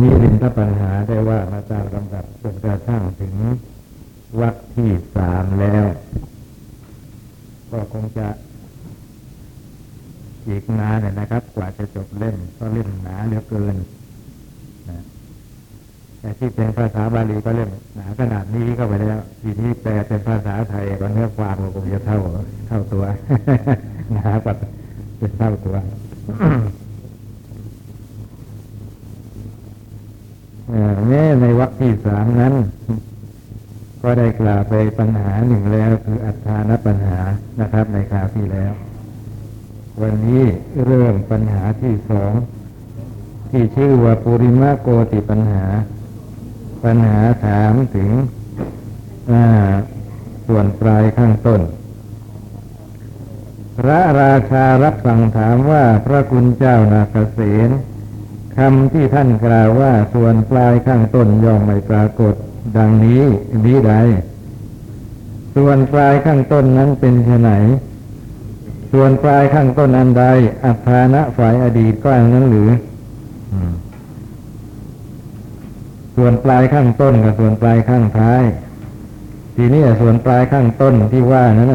มิลินทปัญหาได้ว่ามาตามลำดับจนกระทั่งถึงวรรคที่สามแล้ว ก็คงจะอีกนานเลยนะครับ กว่าจะจบเล่มก็เล่มหนาเหลือเกินนะแต่ที่เป็นภาษาบาลีก็เล่มหนาขนาดนี้ก็ไปแล้วทีนี้แปลเป็นภาษาไทยก็เนื้อความก็คงจะเท่าเท่าตัวหนากว่าเป็นเท่าตัว แม้ในวรรคที่สามนั้น ก็ได้กล่าวไปปัญหาหนึ่งแล้วคืออัฏฐานปัญหานะครับ ในคราวที่แล้ว วันนี้เริ่มปัญหาที่สองที่ชื่อว่าปุริมาโกติปัญหา ปัญหาถามถึงส่วนปลายข้างต้น พระราชารับสั่งถามว่าพระคุณเจ้านาคเสน คำที่ท่านกล่าวว่าส่วนปลายข้างต้นย่อมไม่ปรากฏ ดังนี้นี้ใด ส่วนปลายข้างต้นนั้นเป็นไหน ส่วนปลายข้างต้นอันใด อัฐานะฝ่ายอดีตก็อันนั้นหรือส่วนปลายข้างต้นกับส่วนปลายข้างท้าย ทีนี้ส่วนปลายข้างต้นที่ว่านั้น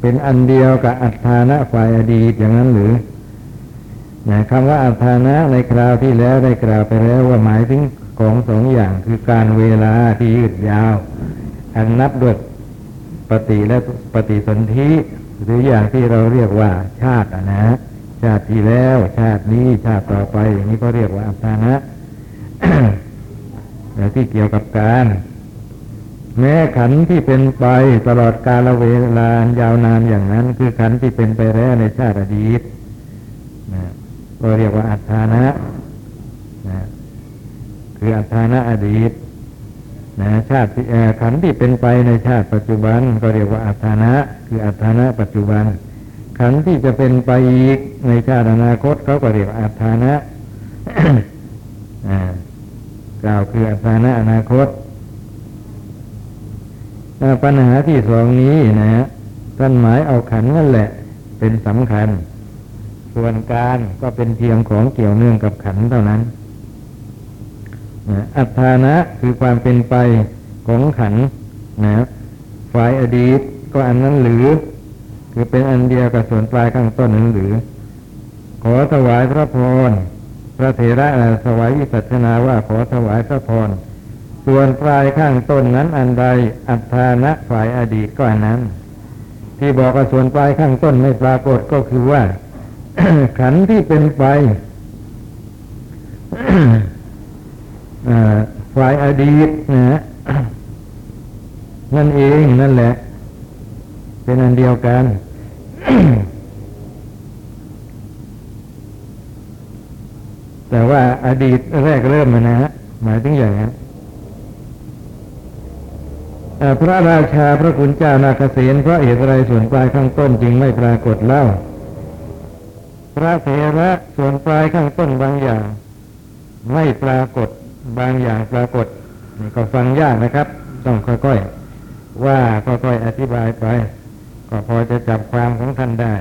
เป็นอันเดียวกับอัฐานะฝ่ายอดีตอย่างนั้นหรือ นะคำว่าอัฏานะในคราวที่แล้วได้กล่าวไปแล้วว่าหมายถึงของสองอย่างคือการเวลาที่ยืดยาว อันนับด้วยปฏิและปฏิสนธิหรืออย่างที่เราเรียกว่าชาตินะ ชาติที่แล้ว ชาตินี้ชาติต่อไปอย่างนี้ก็เรียกว่าอัฏานะแต่ที่เกี่ยวกับการ แม้ขันที่เป็นไปตลอดกาลเวลายาวนานอย่างนั้น คือขันที่เป็นไปแล้วในชาติอดีต ก็เรียกว่าอัฏฐานะนะคืออัฏฐานะอดีตนะชาติขันที่เป็นไปในชาติปัจจุบัน ก็เรียกว่าอัฏฐานะ คืออัฏฐานะปัจจุบัน ขันที่จะเป็นไปอีกในชาติอนาคตเขาก็เรียกอัฏฐานะกล่าวคืออัฏฐานะอนาคตปัญหาที่สองนี้นะท่านหมายเอาขันนั่นแหละ เป็นสำคัญ ส่วนการก็เป็นเพียงของเกี่ยวเนื่องกับขันเท่านั้นอัฐานะคือความเป็นไปของขันนะฝ่ายอดีตก็อันนั้นหรือ คือเป็นอันเดียวกับส่วนปลายข้างต้นนั้นหรือ ขอถวายพระพรพระเถระถวายวิสัชนาว่าขอถวายพระพรส่วนปลายข้างต้นนั้นอันใดอัฐานะฝ่ายอดีตก็อันนั้น ที่บอกว่าส่วนปลายข้างต้นไม่ปรากฏก็คือว่า ขันที่เป็นไฟฝ่ายอดีตนะนั่นเองนั่นแหละ เป็นอันเดียวกันแต่ว่าอดีตแรกเริ่มมานะฮะหมายถึงอย่างนั้นพระราชาพระคุณเจ้านาคเสนพระเหตุไรส่วนปลายข้างต้นจึงไม่ปรากฏเล่า พระเถระส่วนปลายข้างต้นบางอย่าง ไม่ปรากฏบางอย่างปรากฏนี่ก็ฟังยากนะครับ ต้องค่อยๆ ว่าค่อยๆอธิบายไป ก็พอจะจับความของท่านได้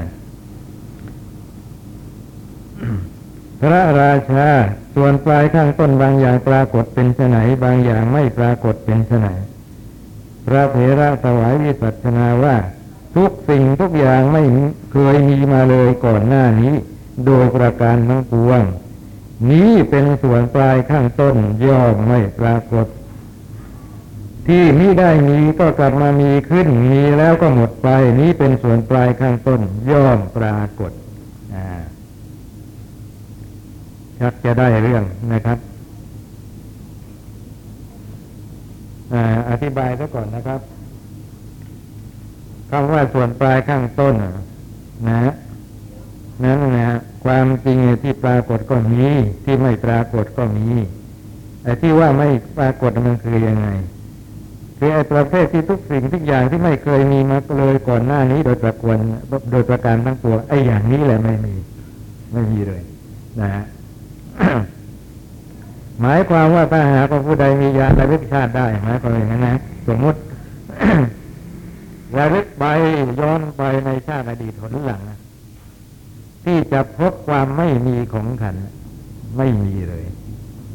พระราชาส่วนปลายข้างต้นบางอย่างปรากฏเป็นไนบางอย่างไม่ปรากฏเป็นไนพระเถระถวายวิสัชนาว่า ทุกสิ่งทุกอย่างไม่เคยมีมาเลยก่อนหน้านี้ โดยประการทั้งปวง นี้เป็นส่วนปลายข้างต้นย่อมไม่ปรากฏ ที่มิได้มีก็กลับมามีขึ้นมีแล้วก็หมดไป นี้เป็นส่วนปลายข้างต้นย่อมปรากฏชักจะได้เรื่องนะครับอธิบายซะก่อนนะครับ คำว่าส่วนปลายข้างต้นนะนั้นนะความจริงที่ปรากฏก็มีที่ไม่ปรากฏก็มีไอ้ที่ว่าไม่ปรากฏมันคือยังไง คือไอ้ประเภทที่ทุกสิ่งทุกอย่างที่ไม่เคยมีมาเลยก่อนหน้านี้ โดยประกวนโดยประการทั้งปวงไอ้อย่างนี้แหละไม่มี ไม่มีเลย นะฮะหมายความว่าถ้าหากผู้ใดมีญาณระลึกชาติได้หมายความอย่างนั้นนะสมมติ ระลึกไปย้อนไปในชาติอดีตหนหลัง ที่จะพบความไม่มีของขัน ไม่มีเลย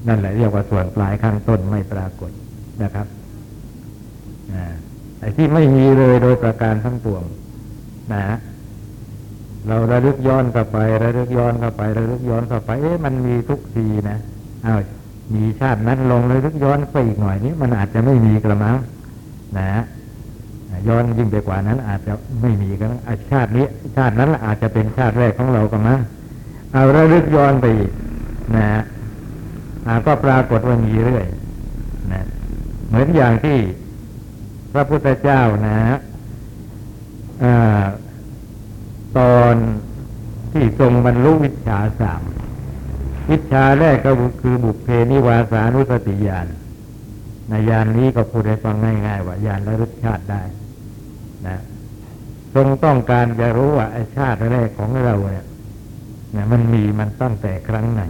นั่นแหละเรียกว่าส่วนปลายข้างต้นไม่ปรากฏนะครับไอ้ที่ไม่มีเลยโดยประการทั้งปวงนะเราระลึกย้อนกลับไประลึกย้อนกลับไประลึกย้อนกลับไปเอ๊ะมันมีทุกทีนะอ้าวมีชาตินั้นลงระลึกย้อนไปอีกหน่อยนี้มันอาจจะไม่มีกระมังนะ ย้อนยิ่งไปกว่านั้น อาจจะไม่มีกันชาตินี้ ชาตินั้นอาจจะเป็นชาติแรกของเรากระมังเอาระลึกย้อนไปอีกนะก็ปรากฏว่ามีเรื่อยนะเหมือนอย่างที่พระพุทธเจ้านะฮะตอนที่ทรงบรรลุวิชาสามวิชาแรกก็คือบุพเพนิวาสานุสติญาณในญาณนี้ก็พูดให้ฟังง่ายๆว่าญาณระลึกชาติได้ ทรงต้องการจะรู้ว่าไอชาติแรกของเราเนี่ยนะมันมีมันตั้งแต่ครั้งไหน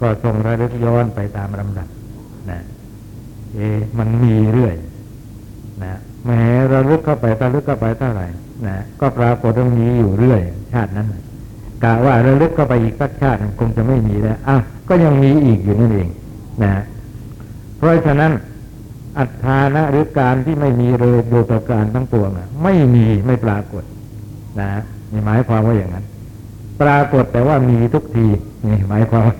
ก็ทรงระลึกย้อนไปตามลำดับนะเอ มันมีเรื่อย นะแม้ระลึกเข้าไประลึกเข้าไปเท่าไหร่นะก็ปรากฏตรงนี้อยู่เรื่อย ชาตินั้นกะว่าระลึกเข้าไปอีกสักชาติคงจะไม่มีแล้วอะก็ยังมีอีกอยู่นั่นเอง นะ เพราะฉะนั้น อัตฐานะหรือการที่ไม่มีเลยโดยประการทั้งปวงไม่มีไม่ปรากฏ นะนี่หมายความว่าอย่างนั้น ปรากฏแต่ว่ามีทุกทีนี่หมายความว่า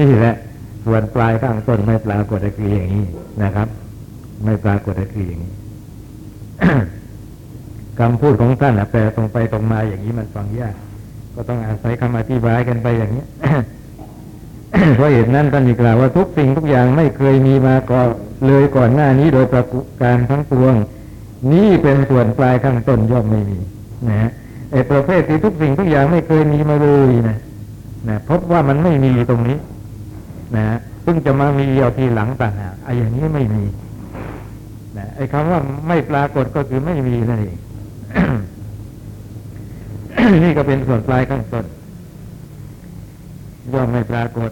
นี่แหละส่วนปลายข้างต้นไม่ปรากฏคืออย่างนี้นะครับ ไม่ปรากฏคืออย่างนี้คำพูดของท่านแปลตรงไปตรงมาอย่างนี้มันฟังยากก็ต้องอาศัยคำอธิบายกันไปอย่างนี้ เพราะเหตุนั้นท่านมีกล่าวว่าทุกสิ่งทุกอย่างไม่เคยมีมาก่อนเลยก่อนหน้านี้โดยประการทั้งปวง นี่เป็นส่วนปลายข้างต้นย่อมไม่มีนะไอ้ประเภทที่ทุกสิ่งทุกอย่างไม่เคยมีมาเลยนะนะพบว่ามันไม่มีตรงนี้ นะเพิ่งจะมามีเอาทีหลังต่างหากไอ้อย่างนี้ไม่มีนะไอ้คำว่าไม่ปรากฏก็คือไม่มีนั่นเองนี่ก็เป็นส่วนปลายข้างต้น ย่อมไม่ปรากฏ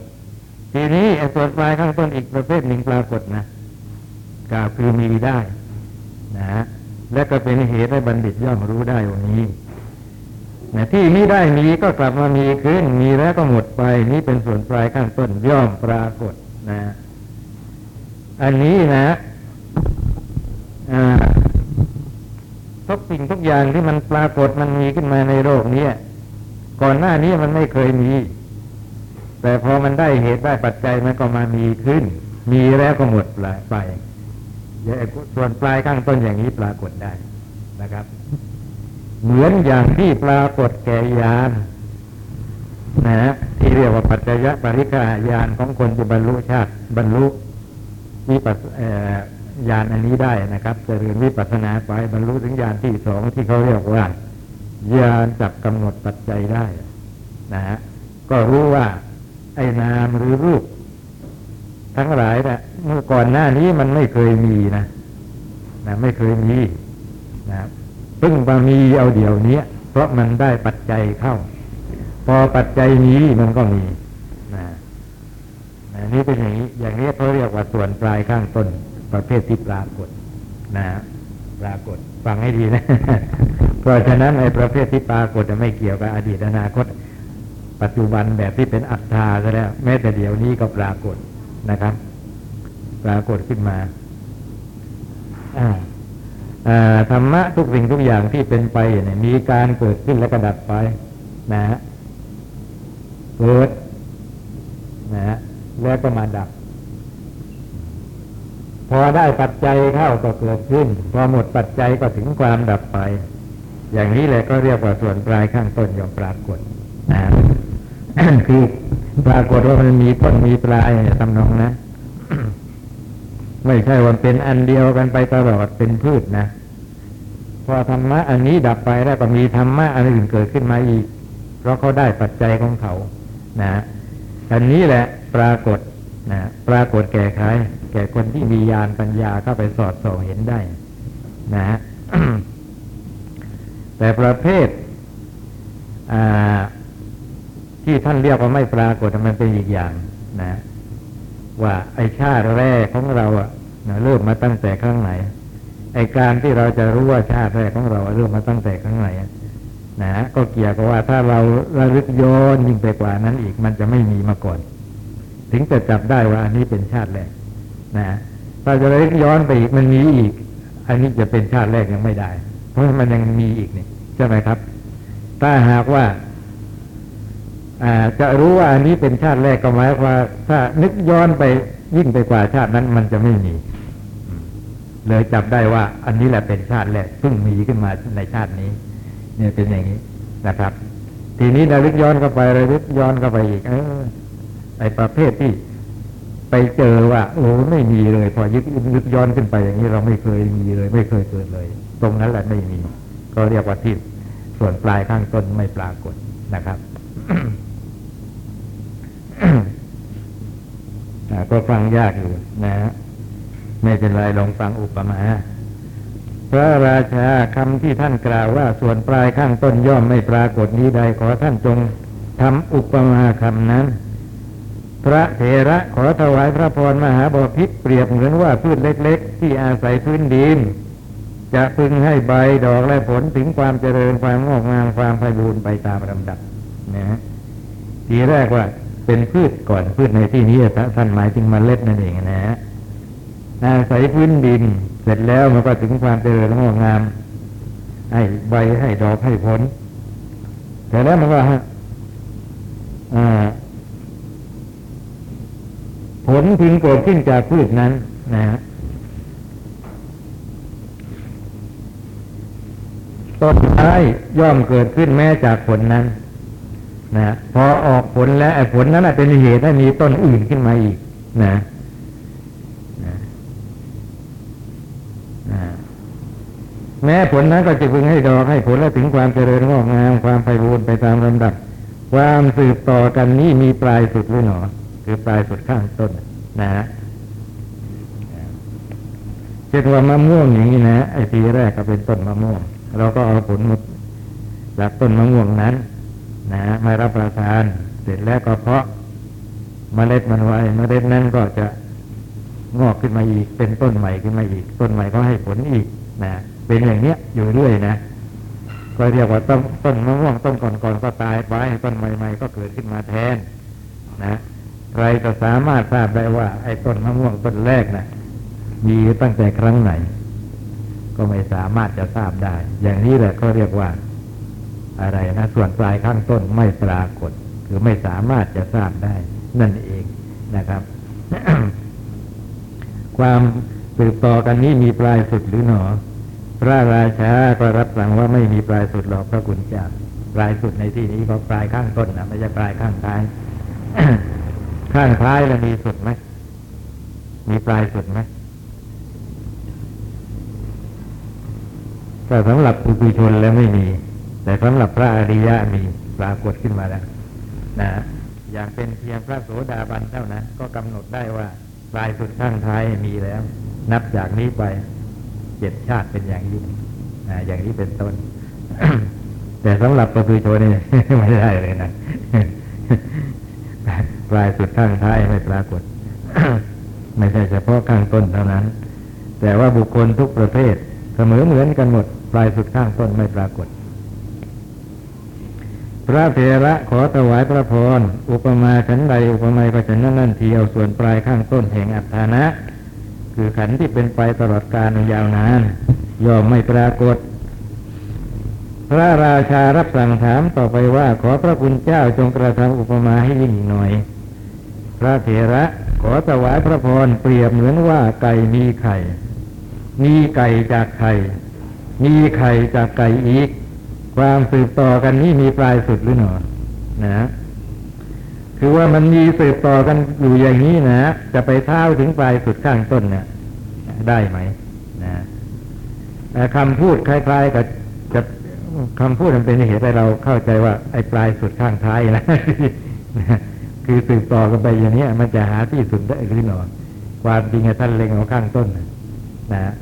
ทีนี้ไอ้ส่วนปลายข้างต้นอีกประเภทหนึ่งปรากฏนะกล่าวคือมีได้ นะและก็เป็นเหตุให้บัณฑิตย่อมรู้ได้ว่านี้นะที่นี้ได้มีก็กลับมามีขึ้นมีแล้วก็หมดไป นี้เป็นส่วนปลายข้างต้นย่อมปรากฏนะ อันนี้นะทุกสิ่งทุกอย่างที่มันปรากฏมันมีขึ้นมาในโลกนี้ก่อนหน้านี้มันไม่เคยมี แต่พอมันได้เหตุได้ปัจจัยมันก็มามีขึ้น มีแล้วก็หมดไปส่วนปลายข้างต้นอย่างนี้ปรากฏได้นะครับ เหมือนอย่างที่ปรากฏแก่ยานนะที่เรียกว่าปัจจยปริกายานของคนที่บรรลุชาติบรรลุมีปัจญาณอันนี้ได้นะครับจะเรียนวิปัสสนาไปบรรลุถึงญาณที่สองที่เขาเรียกว่าญาณจับกำหนดปัจจัยได้นะฮะก็รู้ว่า ไอ้นามหรือรูป ทั้งหลายนะเมื่อก่อนหน้านี้มันไม่เคยมีนะนะไม่เคยมีนะเพิ่งมามีเอาเดี๋ยวนี้เพราะมันได้ปัจจัยเข้า พอปัจจัยนี้มันก็มีนะนะนี่เป็นอย่างนี้อย่างนี้เขาเรียกว่าส่วนปลายข้างต้นประเภทที่ปรากฏนะปรากฏฟังให้ดีนะ เพราะฉะนั้นในประเภทที่ปรากฏจะไม่เกี่ยวกับอดีตอนาคต ปัจจุบันแบบที่เป็นอัตตาซะแล้ว แม้แต่เดี๋ยวนี้ก็ปรากฏนะครับ ปรากฏขึ้นมาธรรมะทุกสิ่งทุกอย่างที่เป็นไปเนี่ยมีการเกิดขึ้นและกระดับไป นะฮะเกิดนะฮะแล้วก็มาดับ พอได้ปัจจัยเข้าก็เกิดขึ้น พอหมดปัจจัยก็ถึงความดับไป อย่างนี้แหละก็เรียกว่าส่วนปลายข้างต้นยอมปรากฏนะ คือปรากฏว่ามันมีต้นมีปลายทำนองนะ ไม่ใช่ว่าเป็นอันเดียวกันไปตลอดเป็นพืชนะ พอธรรมะอันนี้ดับไปแล้วก็มีธรรมะอันอื่นเกิดขึ้นมาอีก เพราะเขาได้ปัจจัยของเขา นะอันนี้แหละปรากฏนะปรากฏแก่ใครแก่คนที่มีญาณปัญญาเข้าไปสอดส่องเห็นได้ นะฮะแต่ประเภท ที่ท่านเรียกว่าไม่ปรากฏมันเป็นอีกอย่างนะ ว่าไอชาติแรกของเราอะเริ่มมาตั้งแต่ข้างไหน ไอการที่เราจะรู้ว่าชาติแรกของเราเริ่มมาตั้งแต่ข้างไหนนะก็เกี่ยวกับว่าถ้าเราระลึกย้อนยิ่งไปกว่านั้นอีกมันจะไม่มีมาก่อน ถึงจะจับได้ว่าอันนี้เป็นชาติแรกนะถ้าจะเลยย้อนไปอีกมันมีอีก อันนี้จะเป็นชาติแรกยังไม่ได้ เพราะมันยังมีอีกนี่ใช่ไหมครับ ถ้าหากว่า จะรู้ว่าอันนี้เป็นชาติแรกก็หมายว่าถ้านึกย้อนไปยิ่งไปกว่าชาตินั้นมันจะไม่มี เลยจับได้ว่า อันนี้แหละเป็นชาติแรกเพิ่งมีขึ้นมาในชาตินี้ เนี่ยเป็นอย่างนี้นะครับ ทีนี้เระลึกย้อนเข้าไประลึกย้อนเข้าไปอีก เออไอประเภทที่ไปเจอว่าโอ้ไม่มีเลย พอยึกยึกย้อนขึ้นไปอย่างนี้เราไม่เคยมีเลย ไม่เคยเกิดเลย ตรงนั้นแหละไม่มี ก็เรียกว่าที่ส่วนปลายข้างต้นไม่ปรากฏนะครับ ก็ฟังยากอยู่นะฮะไม่เป็นไรลองฟังอุปมาพระราชาคำที่ท่านกล่าวว่าส่วนปลายข้างต้นย่อมไม่ปรากฏนี้ใดขอท่านจงทำอุปมาคำนั้น พระเถระขอถวายพระพรมหาบพิษเปรียบเหมือนว่าพืชเล็ก ๆ ที่อาศัยพื้นดินจะพึงให้ใบดอกและผลถึงความเจริญความงอกงามความไพบูรณ์ไปตามลำดับนะทีแรกว่า เป็นพืชก่อนพืชในที่นี้ท่านหมายถึงมเมล็ดนั่นเองนะฮะอาศัยพื้นดิน เสร็จแล้วมันก็ถึงความเจริญงอกงาม ให้ใบให้ดอกให้ผลแต่แล้วมันก็ฮะผลพึงเกิดขึ้นจากพืชนั้นนะฮะต้นไม้ย่อมเกิดขึ้นแม้จากผลนั้น นะพอออกผลแล้วไอ้ผลนั้นเป็นเหตุให้มีต้นอื่นขึ้นมาอีกนะแม้ผลนั้นก็จะพึงให้ดอกให้ผลและถึงความเจริญงอกงามความไพบูรณ์ไปตามลำดับ ความสืบต่อกันนี้มีปลายสุดหรือหนอ คือปลายสุดข้างต้น นะฮะเช่นว่ามะม่วงอย่างนี้นะไอ้ทีแรกก็เป็นต้นมะม่วงเราก็เอาผลหมดจากต้นมะม่วงนั้น นะมารับประทาน เสร็จแล้วก็เพาะมเมล็ดมันไว้มเมล็ดนั้นก็จะงอกขึ้นมาอีก เป็นต้นใหม่ขึ้นมาอีก ต้นใหม่ก็ให้ผลอีกนะเป็นอย่างเนี้ยอยู่เรื่อยนะก็เรียกว่าต้นต้นมะม่วงต้นก่อนๆก็ตายไปต้นใหม่ ๆ ก็เกิดขึ้นมาแทน นะใครจะสามารถทราบได้ว่า ไอ้ต้นมะม่วงต้นแรกนะ่ะ มีตั้งแต่ครั้งไหน ก็ไม่สามารถจะทราบได้ อย่างนี้แหละก็เรียกว่า อะไรนะส่วนปลายข้างต้นไม่ปรากฏ คือไม่สามารถจะทราบได้ นั่นเองนะครับ ความสืบต่อกันนี้มีปลายสุดหรือหนอ พระราชาก็รับสั่งว่าไม่มีปลายสุดหรอกพระคุณเจ้าปลายสุดในที่นี้ก็ปลายข้างต้นนะไม่ใช่ปลายข้างท้าย ข้างท้ายแล้วมีสุดไหมมีปลายสุดไหมแต่สำหรับปุถุชนแล้วไม่มี แต่สำหรับพระอริยะมีปรากฏขึ้นมาแล้วนะอย่างเป็นเพียงพระโสดาบันเท่านั้นก็กำหนดได้ว่าปลายสุดข้างท้ายมีแล้ว นับจากนี้ไปเจ็ดชาติเป็นอย่างนี้นะอย่างนี้เป็นต้น แต่สำหรับปฏิโชนี่ไม่ได้เลยนะปลายสุดข้างท้ายไม่ปรากฏ ไม่ใช่เฉพาะข้างต้นเท่านั้น แต่ว่าบุคคลทุกประเภทเสมอเหมือนกันหมด ปลายสุดข้างต้นไม่ปรากฏ พระเถระขอถวายพระพร อุปมาขันใดอุปมาก็ฉันนั่นนั่นทีเอาส่วนปลายข้างต้นแห่งอัฏฐานะ คือขันที่เป็นไปตลอดกาลยาวนานย่อมไม่ปรากฏ พระราชารับสั่งถามต่อไปว่าขอพระคุณเจ้าจงกระทำอุปมาให้ยิ่งหน่อย พระเถระขอถวายพระพรเปรียบเหมือนว่าไก่มีไข่ มีไก่จากไข่ มีไข่จากไก่อีก ความสืบต่อกันนี้มีปลายสุดหรือหนอนะ คือว่ามันมีสืบต่อกันอยู่อย่างนี้นะ จะไปเท้าถึงปลายสุดข้างต้นเนี่ยได้ไหมนะคำพูดคล้ายๆกับจะคำพูดมันเป็นเหตุให้เราเข้าใจว่าไอ้ปลายสุดข้างท้ายนะ คือสืบต่อกันไปอย่างนี้มันจะหาที่สุดได้หรือหนอความจริงท่านเล็งเอาข้างต้นนะ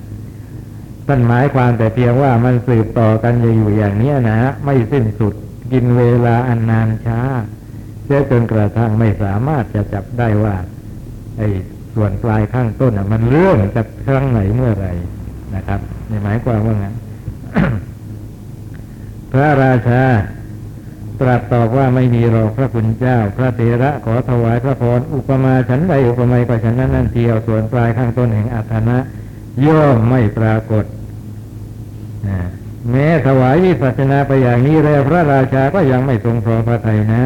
ท่านหมายความแต่เพียงว่ามันสืบต่อกันอยู่อย่างนี้นะฮะไม่สิ้นสุดกินเวลาอันนานช้าเสียจนกระทั่งไม่สามารถจะจับได้ว่า ไอ้ส่วนปลายข้างต้นมันเรื่องจากครั้งไหนเมื่อไรนะครับในหมายความว่าไงพระราชา ตรัสตอบว่าไม่มีหรอกพระคุณเจ้า พระเถระขอถวายพระพรอุปมาฉันใดอุปไมยก็ฉันนั้นนั่นเทียวส่วนปลายข้างต้นแห่งอัฏฐนะ ย่อมไม่ปรากฏแม้ถวายวิสัชนาไปอย่างนี้แล้วพระราชาก็ยังไม่ทรงพอพระทัยนะ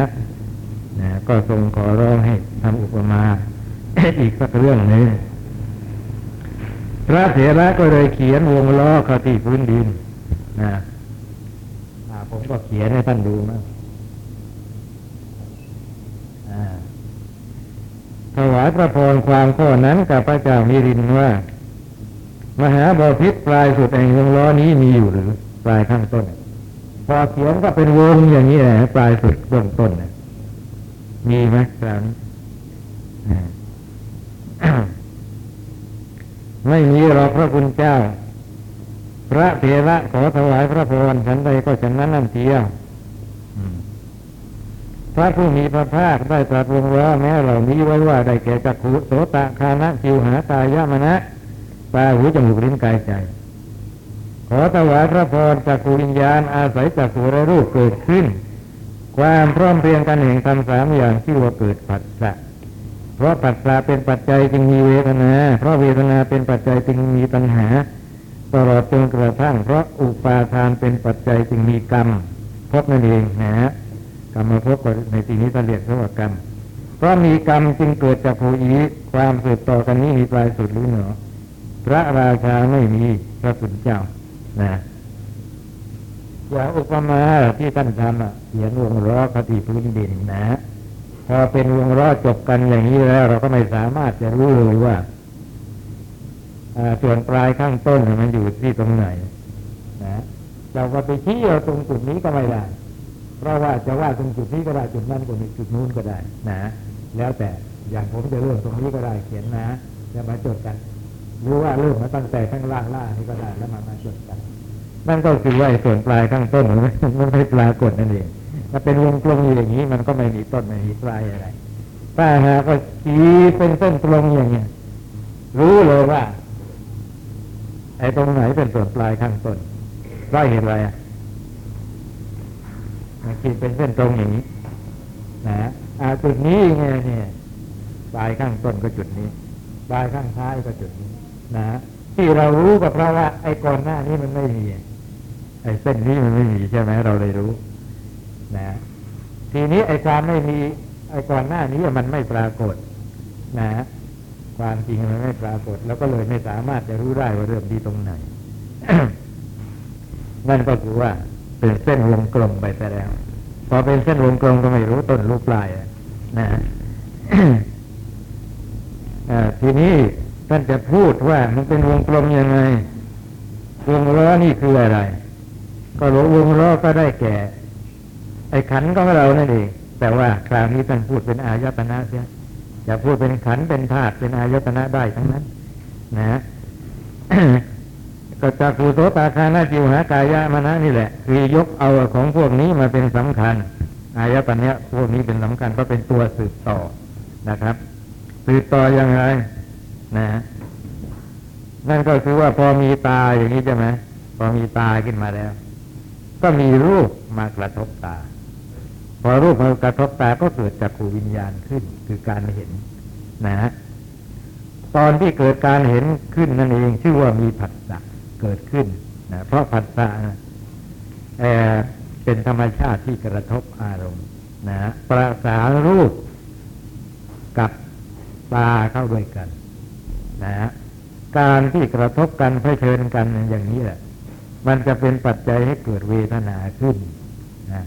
นะก็ทรงขอร้องให้ทำอุปมาอีกสักเรื่องหนึ่งพระเถระก็เลยเขียนวงล้อเข้าที่พื้นดินนะผมก็เขียนให้ท่านดูนะถวายพระพรความข้อนั้นกับพระเจ้ามิรินว่า มหาบาพิษปลายสุดแห่งวงล้อนี้มีอยู่หรือปลายข้างต้น พอเขียนก็เป็นวงอย่างนี้แหละปลายสุดเบื้องต้นมีไหมคราวนี้ไม่มีหรอกพระคุณเจ้า พระเถระขอถวายพระพรฉันใดก็ฉันนั้นนั่นเทียวพระผู้มีพระภาคได้ตรัสวงว่าแม้เหล่านี้ไว้ว่าได้แก่จักขุโสตะคานะจิวหาตายะมณะาหูจมูกลิ้นกายใจ ขอถวายพระพรจักขูวิญญาณอาศัยจักขูและรูปเกิดขึ้น ความพร้อมเพรียงกันแห่งทำสามอย่างที่ว่าเกิดผัสสะเพราะปัจจาเป็นปัจจัยจึงมีเวทนา เพราะเวทนาเป็นปัจจัยจึงมีตัณหา ตลอดจนกระทั่ง เพราะอุปาทานเป็นปัจจัยจึงมีกรรมพบนั่นเองนะฮะกรรมมาพบในที่นี้เรียกว่ากรรมเพราะมีกรรมจึงเกิดจากภูอีความสืบต่อกันนี้มีปลายสุดหรือหนอ พระราชาไม่มีพระสุนเจ้านะอย่างอุปมาที่ท่านทำเขียนวงล้อคติพื้นดินนะพอเป็นวงล้อจบกันอย่างนี้แล้ว เราก็ไม่สามารถจะรู้เลยว่าส่วนปลายข้างต้นมันอยู่ที่ตรงไหน นะเราก็ไปชี้เอาตรงจุดนี้ก็ไม่ได้ เพราะว่าจะว่าตรงจุดนี้ก็ได้จุดนั้นก็มีจุดนู้นก็ได้ นะ แล้วแต่อย่างผมจะเริ่มตรงนี้ก็ได้เขียนนะจะมาจดกัน รู้ว่าเริ่มมาตั้งแต่ข้างล่างล่างนี่ก็ได้แล้วมามาจดกันนั่นก็คือว่าส่วนปลายข้างต้นมันไม่ปรากฏนั่นเองถ้าเป็นวงกลมอย่างนี้ มันก็ไม่มีต้นไม่มีปลายอะไรถ้าหากว่าชี้เป็นเส้นตรงอย่างเงี้ยรู้เลยว่า ไอ้ตรงไหนเป็นส่วนปลายข้างต้นได้เห็นอะไรอะขีดเป็นเส้นตรงอย่างนี้นะอาจุดนี้ไงเนี่ยปลายข้างต้นก็จุดนี้ปลายข้างท้ายก็จุดนี้ นะที่เรารู้ก็เพราะว่าไอ้ก่อนหน้านี้มันไม่มี ไอ้เส้นนี้มันไม่มีใช่ไหมเราเลยรู้ นะ ทีนี้ไอ้ความไม่มี ไอ้ก่อนหน้านี้มันไม่ปรากฏ นะความจริงมันไม่ปรากฏ แล้วก็เลยไม่สามารถจะรู้ได้ว่าเรื่องดีตรงไหนนั่นก็คือว่าเป็นเส้นวงกลมไปแต่แล้ว พอเป็นเส้นวงกลมก็ไม่รู้ต้นรู้ปลายนะทีนี้ ท่านจะพูดว่ามันเป็นวงกลมยังไง วงล้อนี่คืออะไร ก็รู้วงล้อก็ได้แก่ ไอ้ขันของเรานั่นเองแต่ว่าคราวนี้ท่านพูดเป็นอายตนะเสียจะพูดเป็นขันเป็นธาตุเป็นอายตนะได้ทั้งนั้น นะก็จากภูโสตาคานาจิวหากายะมณะนี่แหละ คือยกเอาของพวกนี้มาเป็นสำคัญ อายตนะพวกนี้เป็นสำคัญเพราะเป็นตัวสืบต่อนะครับ สืบต่อยังไง นะ นั่นก็คือว่าพอมีตาอย่างนี้ใช่ไหมพอมีตาขึ้นมาแล้ว ก็มีรูปมากระทบตา พอรูปมากระทบตาก็เกิดจากขูวิญญาณขึ้น คือการเห็น นะฮะตอนที่เกิดการเห็นขึ้นนั่นเองชื่อว่ามีผัสสะเกิดขึ้นนะเพราะผัสสะเเป็นธรรมชาติที่กระทบอารมณ์ นะประสานรูปกับตาเข้าด้วยกัน นะการที่กระทบกันเผชิญกันอย่างนี้แหละ มันจะเป็นปัจจัยให้เกิดเวทนาขึ้นนะ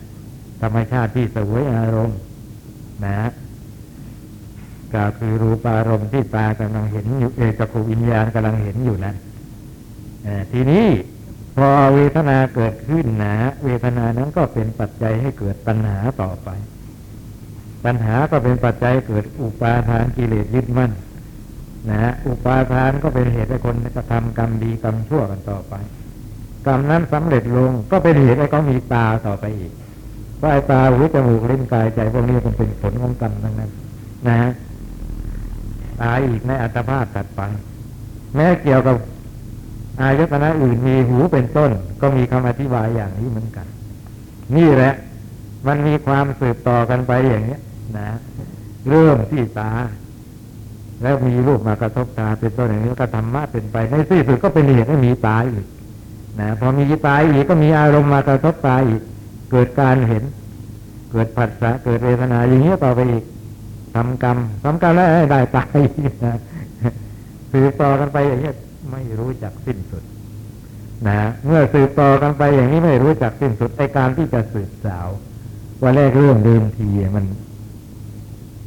ธรรมชาติที่สวยอารมณ์นะก็คือรูปอารมณ์ที่ตากำลังเห็นอยู่เอกภูวิญญาณกำลังเห็นอยู่นั้นทีนี้พอเวทนาเกิดขึ้นนะเวทนานั้นก็เป็นปัจจัยให้เกิดปัญหาต่อไป ปัญหาก็เป็นปัจจัยเกิดอุปาทานกิเลสยึดมั่น นะอุปาทานก็เป็นเหตุให้คนกระทำกรรมดีกรรมชั่วกันต่อไป กรรมนั้นสำเร็จลงก็เป็นเหตุให้เขามีตาต่อไปอีกว่าตาหูจมูกลิ้นกายใจพวกนี้มันเป็นผลของกรรมทั้งนั้น นะฮะตายอีกในอัตภาพตัดฟังแม้เกี่ยวกับอายตนะอื่นมีหูเป็นต้น ก็มีคำอธิบายอย่างนี้เหมือนกัน นี่แหละ มันมีความสืบต่อกันไปอย่างเนี้ย นะ เริ่มที่ตา แล้วมีรูปมากระทบตาเป็นต้นอย่างนี้ก็ธรรมะเป็นไปในที่สุดก็เป็นเหตุให้มีตาอีกนะพอมีตาอีกก็มีอารมณ์มากระทบตาอีก เกิดการเห็น เกิดผัสสะเกิดเวทนาอย่างนี้ต่อไปอีกทำกรรมทำกรรมแล้วได้ตายนะสืบต่อกันไปอย่างนี้ไม่รู้จักสิ้นสุดนะเมื่อสืบต่อกันไปอย่างนี้ไม่รู้จักสิ้นสุดไอการที่จะสืบสาวว่าแรกเรื่องเดิมทีมัน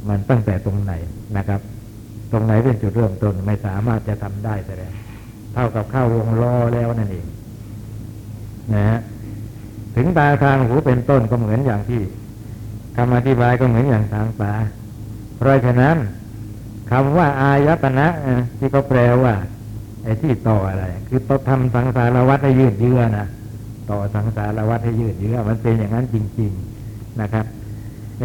มันตั้งแต่ตรงไหนนะครับ ตรงไหนเป็นจุดเริ่มต้นไม่สามารถจะทำได้แต่แล้วเท่ากับเข้าวงล้อแล้วนั่นเองนะฮะถึงตาทางหูเป็นต้นก็เหมือนอย่างที่คำอธิบายก็เหมือนอย่างทางตาเพราะฉะนั้นคำว่าอายตนะที่เขาแปลว่า ไอ้ที่ต่ออะไร คือต่อทำสังสารวัฏให้ยืดเยื้อนะต่อสังสารวัฏให้ยืดเยื้อมันเป็นอย่างนั้นจริง ๆนะครับ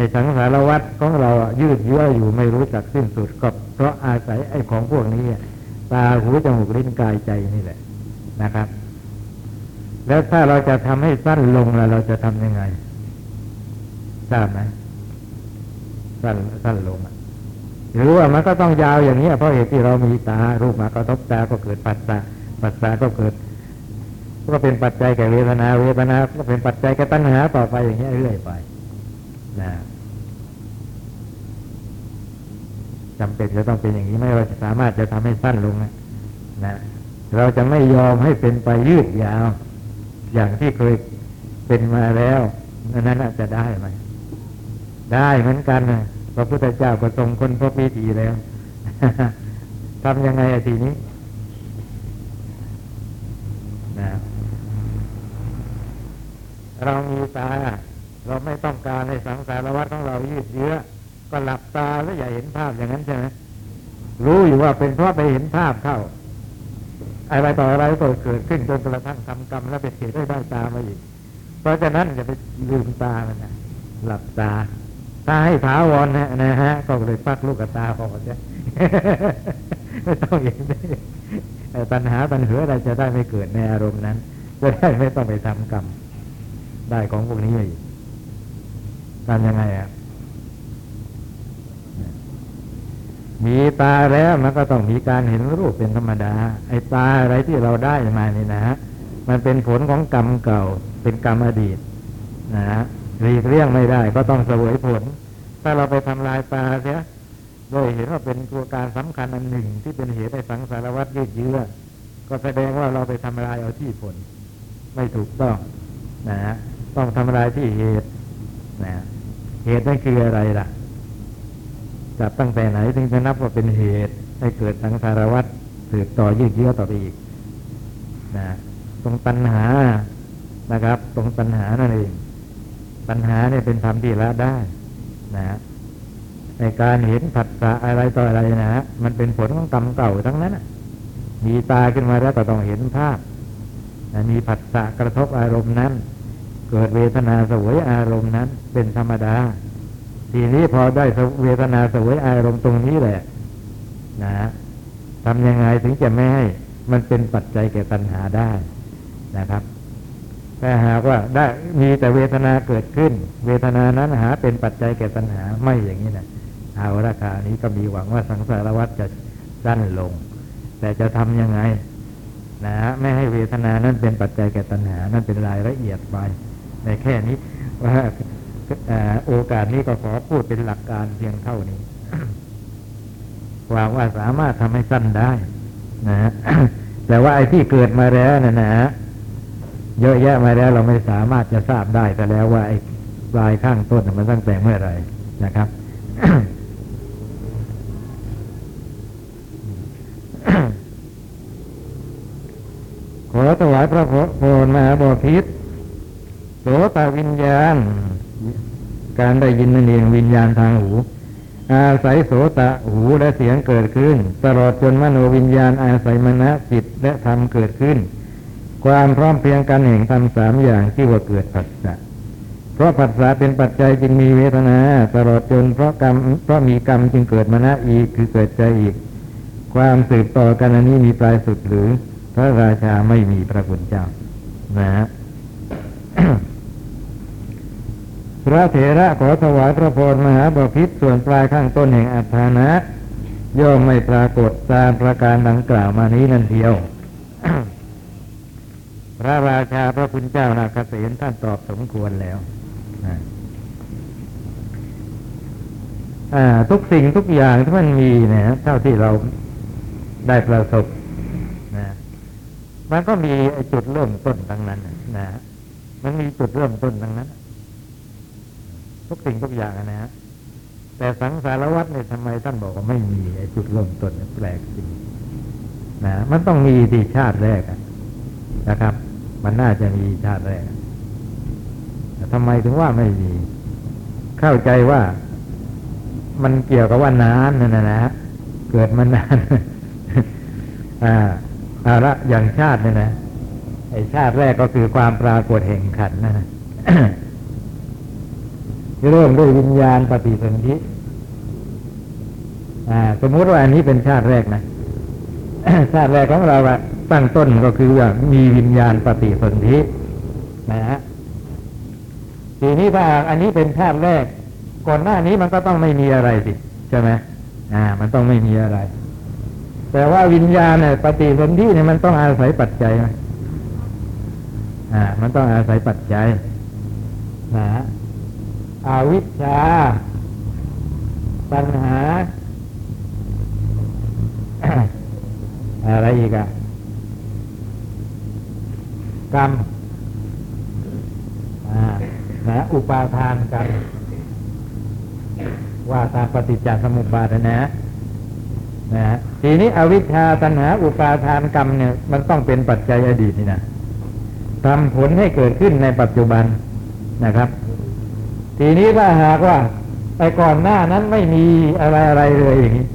ในสังสารวัฏของเรายืดเยื้ออยู่ไม่รู้จักสิ้นสุดก็เพราะอาศัยไอ้ของพวกนี้ตาหูจมูกลิ้นกายใจนี่แหละนะครับ แล้วถ้าเราจะทำให้สั้นลงแล้วเราจะทำยังไงทราบไหมสั้นสั้นลงหรือว่ามันก็ต้องยาวอย่างนี้เพราะเหตุที่เรามีตารูปมากระทบตาก็เกิดปัสสะปัสสะก็เกิดก็เป็นปัจจัยแก่เวทนาเวทนา ก็เป็นปัจจัยแก่ตัณหาต่อไปอย่างนี้เรื่อยไป นะ จำเป็นจะต้องเป็นอย่างนี้ไม่เราจะสามารถจะทำให้สั้นลงนะนะเราจะไม่ยอมให้เป็นไปยืดยาว อย่างที่เคยเป็นมาแล้วนั้นน่าจะได้ไหมได้เหมือนกันนะพระพุทธเจ้าก็ทรงคนพบวิธีแล้วทำยังไงทีนี้นะเรามีตาเราไม่ต้องการในสังสารวัฏของเรายืดเยื้อ ก็หลับตาแล้วอย่าเห็นภาพอย่างนั้นใช่ไหมรู้อยู่ว่าเป็นเพราะไปเห็นภาพเข้า อะไรต่ออะไรก็เกิดขึ้นจนกระทั่งทำกรรมแล้วเป็นเหตุได้ได้ตามาอีก เพราะฉะนั้นอย่าไปลืมตามันนะหลับตาถ้าให้ถาวรนะนะฮะ ก็เลยปักลูกตาออกใช่ไม่ต้องอย่างนี้ปัญหาปัญหาอะไรจะได้ไม่เกิดในอารมณ์นั้นจะได้ไม่ต้องไปทำกรรมได้ของพวกนี้อีกทำยังไงอะ มีตาแล้วมันก็ต้องมีการเห็นรูปเป็นธรรมดา ไอ้ตาอะไรที่เราได้มานี่นะฮะมันเป็นผลของกรรมเก่า เป็นกรรมอดีตนะฮะหลีกเลี่ยงไม่ได้ ก็ต้องเสวยผล ถ้าเราไปทำลายตาเสียโดยเห็นว่าเป็นตัวการสำคัญอันหนึ่ง ที่เป็นเหตุให้สังสารวัฏยืดเยื้อก็แสดงว่าเราไปทำลายเอาที่ผล ไม่ถูกต้องนะฮะต้องทำลายที่เหตุนะเหตุนั่นคืออะไรล่ะ จับตั้งแต่ไหนถึงจะนับว่าเป็นเหตุให้เกิดสังสารวัฏสืบต่อยืดเยื้อต่อไปอีกนะตรงปัญหานะครับ ตรงปัญหานั่นเอง ปัญหาเนี่ยเป็นธรรมที่ละได้นะในการเห็นผัสสะอะไรต่ออะไรนะฮะมันเป็นผลของกรรมเก่าทั้งนั้นมีตาขึ้นมาแล้วก็ต้องเห็นภาพมีผัสสะกระทบอารมณ์นั้น เกิดเวทนาสวยอารมณ์นั้น เป็นธรรมดา ทีนี้พอได้เวทนาสวยอารมณ์ตรงนี้แหละ นะทำยังไงถึงจะไม่ให้มันเป็นปัจจัยแก่ตัณหาได้นะครับแต่หากว่าได้มีแต่เวทนาเกิดขึ้น เวทนานั้นหาเป็นปัจจัยแก่ตัณหาไม่อย่างนี้นะเอาราคานี้ก็มีหวังว่าสังสารวัฏจะสั้นลง แต่จะทํำยังไง นะไม่ให้เวทนานั้นเป็นปัจจัยแก่ตัณหา นั่นเป็นรายละเอียดไปในแค่นี้ว่า โอกาสนี้ก็ขอพูดเป็นหลักการเพียงเท่านี้หวังว่าสามารถทำให้สั้นได้ นะ แต่ว่าไอ้ที่เกิดมาแล้วนะนะเยอะแยะมาแล้วเราไม่สามารถจะทราบได้แต่แล้วว่าไอ้ปลายข้างต้นมันตั้งแต่เมื่อไรนะครับขอถวายพระพรมหาบพิษโสตวิญญาณ การได้ยินนั่นเองวิญญาณทางหู อาศัยโสตะหูและเสียงเกิดขึ้น ตลอดจนมโนวิญญาณอาศัยมณะจิตและธรรมเกิดขึ้น ความพร้อมเพียงกันแห่งธรรมสามอย่างที่ว่าเกิดผัสสะเพราะผัสสะเป็นปัจจัยจึงมีเวทนา ตลอดจนเพราะกรรมเพราะมีกรรมจึงเกิดมานะอีกคือเกิดใจอีก ความสืบต่อกันอันนี้มีปลายสุดหรือ พระราชาไม่มีพระคุณเจ้านะฮะ ระเถระขอถวายพระพรมหาบพิษส่วนปลายข้างต้นแห่งอัฏฐานะ ย่อมไม่ปรากฏตามประการดังกล่าวมานี้นั่นเทียว พระราชาพระคุณเจ้านาคเสนท่านตอบสมควรแล้วทุกสิ่งทุกอย่างที่มันมีเนี่ยเท่าที่เราได้ประสบนะมันก็มีจุดเริ่มต้นทั้งนั้นนะมันมีจุดเริ่มต้นทั้งนั้น ทุกสิ่งทุกอย่างนะฮะแต่สังสารวัตเนี่ยทำไมท่านบอกว่าไม่มีไอ้จุดเริ่มต้นแปลกจริงนะมันต้องมีที่ชาติแรกนะครับ มันน่าจะมีชาติแรกแต่ทำไมถึงว่าไม่มี เข้าใจว่ามันเกี่ยวกับว่านานนั่นนะฮะเกิดมานานอ่าอาละอย่างชาติเนี่ยนะไอชาติแรกก็คือความปรากฏแห่งขันนะนะ เริ่มด้วยวิญญาณปฏิสนธิสมมุติว่าอันนี้เป็นชาติแรกนะชาติแรกของเราตั้งต้นก็คือว่ามีวิญญาณปฏิสนธินะฮะทีนี้ถ้าอันนี้เป็นชาติแรก ก่อนหน้านี้มันก็ต้องไม่มีอะไรสิใช่ไหมอ่า มันต้องไม่มีอะไร แต่ว่าวิญญาณเนี่ยปฏิสนธิเนี่ยมันต้องอาศัยปัจจัยไหมอ่า มันต้องอาศัยปัจจัยนะฮะ อาวิชชา ปัญหา อะไรอีกอะกรรมนะอุปาทานกรรมว่าตามปฏิจจสมุปบาทนะนะทีนี้อวิชชาตัณหาอุปาทานกรรมเนี่ย มันต้องเป็นปัจจัยอดีตนี่นะทำผลให้เกิดขึ้นในปัจจุบันนะครับ ทีนี้ถ้าหากว่าไปก่อนหน้านั้นไม่มีอะไรอะไรเลยอย่างนี้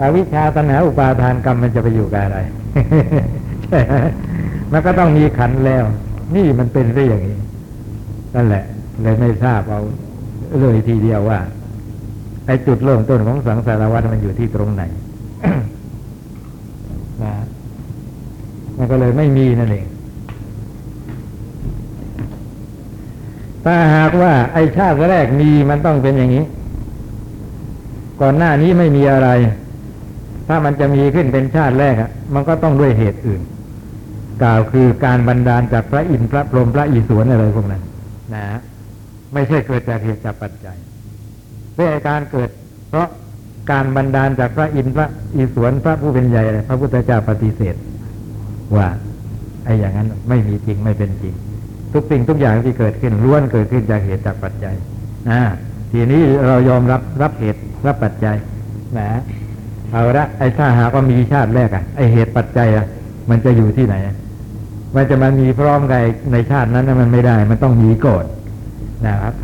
อวิชชาตัณหาอุปาทานกรรมมันจะไปอยู่กับอะไรมันก็ต้องมีขันแล้ว นี่มันเป็นเรื่องอย่างนี้นั่นแหละ เลยไม่ทราบเอาเลยทีเดียวว่าไอ้จุดเริ่มต้นของสังสารวัฏมันอยู่ที่ตรงไหนนะมันก็เลยไม่มีนั่นเอง ถ้าหากว่าไอชาติแรกมีมันต้องเป็นอย่างนี้ ก่อนหน้านี้ไม่มีอะไร ถ้ามันจะมีขึ้นเป็นชาติแรกอะมันก็ต้องด้วยเหตุอื่น กล่าวคือการบันดาลจากพระอินทร์พระพรหมพระอิศวรอะไรพวกนั้นนะไม่ใช่เกิดจากเหตุจากปัจจัยเป็นการเกิด เพราะการบันดาลจากพระอินทร์พระอิศวรพระผู้เป็นใหญ่พระพุทธเจ้าปฏิเสธ ว่าไอ้อย่างนั้นไม่มีจริงไม่เป็นจริง ทุกสิ่งทุกอย่างที่เกิดขึ้นล้วนเกิดขึ้นจากเหตุจากปัจจัยอ่าทีนี้เรายอมรับรับเหตุรับปัจจัยนะเอาละไอ้ถ้าหากว่ามีชาติแรกอะไอ้เหตุปัจจัยอะมันจะอยู่ที่ไหนมันจะมามีพร้อมกันในชาตินั้นมันไม่ได้ มันต้องมีก่อนนะครับ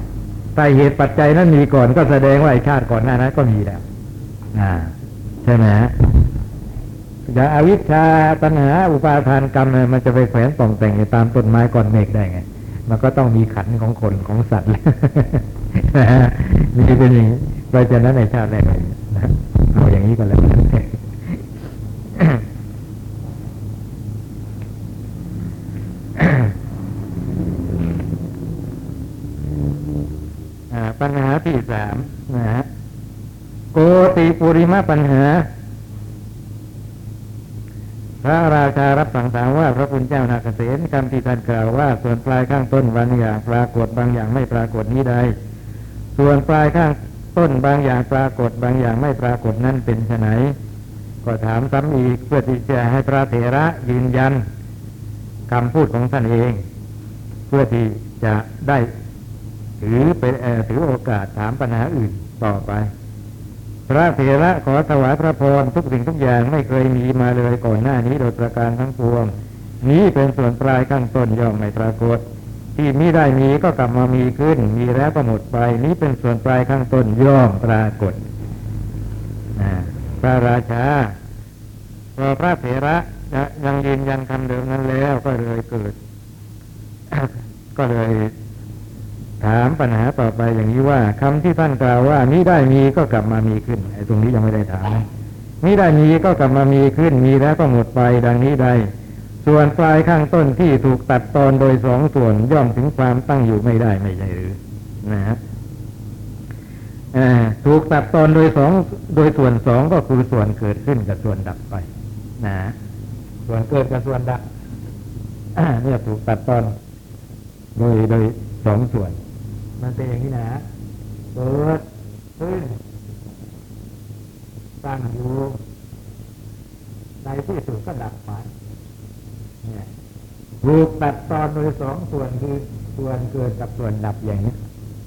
ถ้าเหตุปัจจัยนั้นมีก่อนก็แสดงว่าไอ้ชาติก่อนหน้านั้นก็มีแล้วอ่าใช่ไหมฮะ อย่างอวิชชาตัณหาอุปาทานกรรมมันจะไปแขวนต่องแต่งตามต้นไม้ก่อนเมฆได้ไง มันก็ต้องมีขันของคนของสัตว์มีเป็นอย่างนี้เพราะฉะนั้นในชาติแรกนะเอาอย่างนี้ก็แล้วปัญหาที่สามนะฮะโกติปุริมาปัญหา พระราชารับสั่งถามว่าพระคุณเจ้านาคเสนคำที่ท่านกล่าวว่า ส่วนปลายข้างต้นบางอย่างปรากฏบางอย่างไม่ปรากฏนี้ใด ส่วนปลายข้างต้นบางอย่างปรากฏบางอย่างไม่ปรากฏนั่นเป็นไนก็ถามซ้ำอีกเพื่อที่จะให้พระเถระยืนยันคำพูดของท่านเอง เพื่อที่จะได้ถือเป็นถือโอกาสถามปัญหาอื่นต่อไป พระเถระขอถวายพระพรทุกสิ่งทุกอย่างไม่เคยมีมาเลยก่อนหน้านี้โดยประการทั้งปวง นี้เป็นส่วนปลายข้างต้นย่อมไม่ปรากฏ ที่มีได้มีก็กลับมามีขึ้น มีแล้วก็หมดไป นี้เป็นส่วนปลายข้างต้นย่อมปรากฏพระราชาพอพระเถระยังยืนยันคำเดิมนั้นแล้วก็เลยเกิด ก็เลย ถามปัญหาต่อไปอย่างนี้ว่าคำที่ท่านกล่าวว่านี้ได้มีก็กลับมามีขึ้นไอ้ตรงนี้ยังไม่ได้ถามนี้ได้มีก็กลับมามีขึ้นมีแล้วก็หมดไปดังนี้ได้ ส่วนปลายข้างต้นที่ถูกตัดตอนโดยสองส่วนย่อมถึงความตั้งอยู่ไม่ได้ไม่ใช่หรือนะฮะถูกตัดตอนโดยสองโดยส่วนสองก็คือส่วนเกิดขึ้นกับส่วนดับไป นะส่วนเกิดกับส่วนดับเนี่ยถูกตัดตอน โดยโดยสองส่วน มันเป็นอย่างนี้นะเกิดขึ้นตั้งอยู่ในที่สุดก็ดับไปเนี่ยถูกตัดตอนโดยสองส่วนคือส่วนเกิดกับส่วนดับอย่างนี้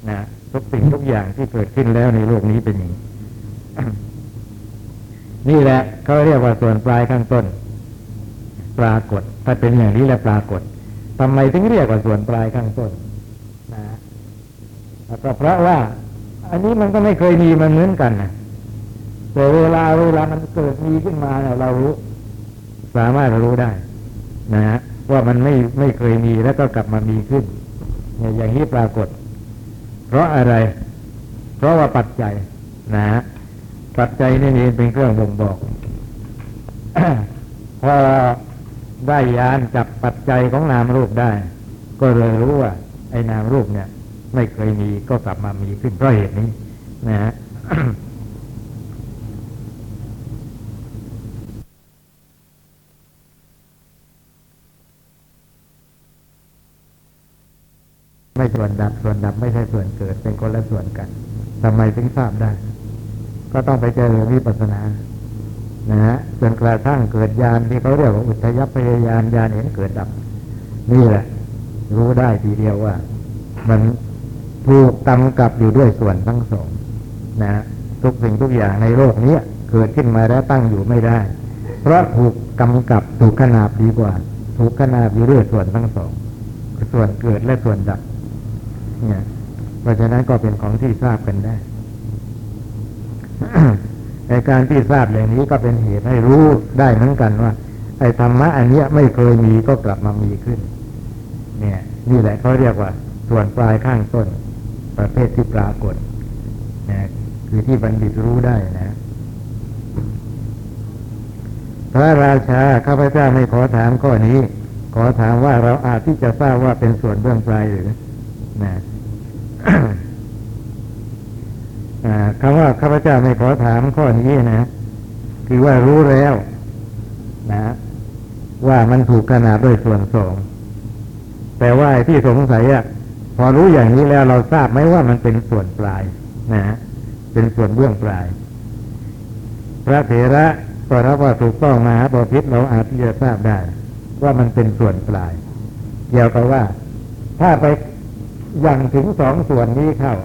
นะทุกสิ่งทุกอย่างที่เกิดขึ้นแล้วในโลกนี้เป็นอย่างนี้นี่แหละเขาเรียกว่าส่วนปลายข้างต้น ปรากฏ ถ้าเป็นอย่างนี้แล้วปรากฏทำไมถึงเรียกว่าส่วนปลายข้างต้น ก็เพราะว่า อันนี้มันก็ไม่เคยมีมันเหมือนกันนะแต่เวลาเวลามันเกิดมีขึ้นมาเนี่ยเรารู้ สามารถรู้ได้ นะฮะว่ามันไม่ไม่เคยมีแล้วก็กลับมามีขึ้นเนี่ยอย่างนี้ปรากฏ เพราะอะไร เพราะว่าปัจจัย นะฮะปัจจัยนี่เป็นเครื่องบ่งบอกพอได้ยานจับปัจจัยของนามรูปได้ ก็เลยรู้ว่า ไอ้นามรูปเนี่ย ไม่เคยมีก็กลับมามีขึ้นเพราะเหตุนี้นะฮะไม่ส่วนดับส่วนดับไม่ใช่ส่วนเกิดเป็นคนละส่วนกันทำไมถึงทราบได้ ก็ต้องไปเจอวิปัสสนา นะฮะจนกระทั่งเกิดญาณที่เขาเรียกว่าอุทยพยายานญาณเห็นเกิดดับ นี่แหละ รู้ได้ทีเดียวว่า มัน ถูกกำกับอยู่ด้วยส่วนทั้งสองนะทุกสิ่งทุกอย่างในโลกนี้เกิดขึ้นมาแล้วตั้งอยู่ไม่ได้ เพราะถูกกำกับถูกขนาบดีกว่า ถูกขนาบอยู่ด้วยส่วนทั้งสองส่วนเกิดและส่วนดับ เนี่ย เพราะฉะนั้นก็เป็นของที่ทราบกันได้ในการที่ทราบอย่างนี้ก็เป็นเหตุให้รู้ได้เหมือนกันว่าไอ้ธรรมะอันนี้ไม่เคยมีก็กลับมามีขึ้น เนี่ย นี่แหละเขาเรียกว่า ส่วนปลายข้างต้น ประเภทที่ปรากฏนะคือที่บัณฑิตรู้ได้นะ พระราชาข้าพเจ้าไม่ขอถามข้อนี้ ขอถามว่าเราอาจที่จะทราบว่าเป็นส่วนเบื้องปลายหรือนะคำว่าข้าพเจ้าไม่ขอถามข้อนี้นะ คือว่ารู้แล้วนะ ว่ามันถูกขนาดด้วยส่วนสองแต่ว่าที่สงสัยอะ พอรู้อย่างนี้แล้วเราทราบไหมว่ามันเป็นส่วนปลายนะเป็นส่วนเบื้องปลาย พระเถระก็รับว่าถูกต้องมาบพิษเราอาจจะทราบได้ ว่ามันเป็นส่วนปลายเกี่ยวกับว่า ถ้าไปยังถึงสองส่วนนี้เข้า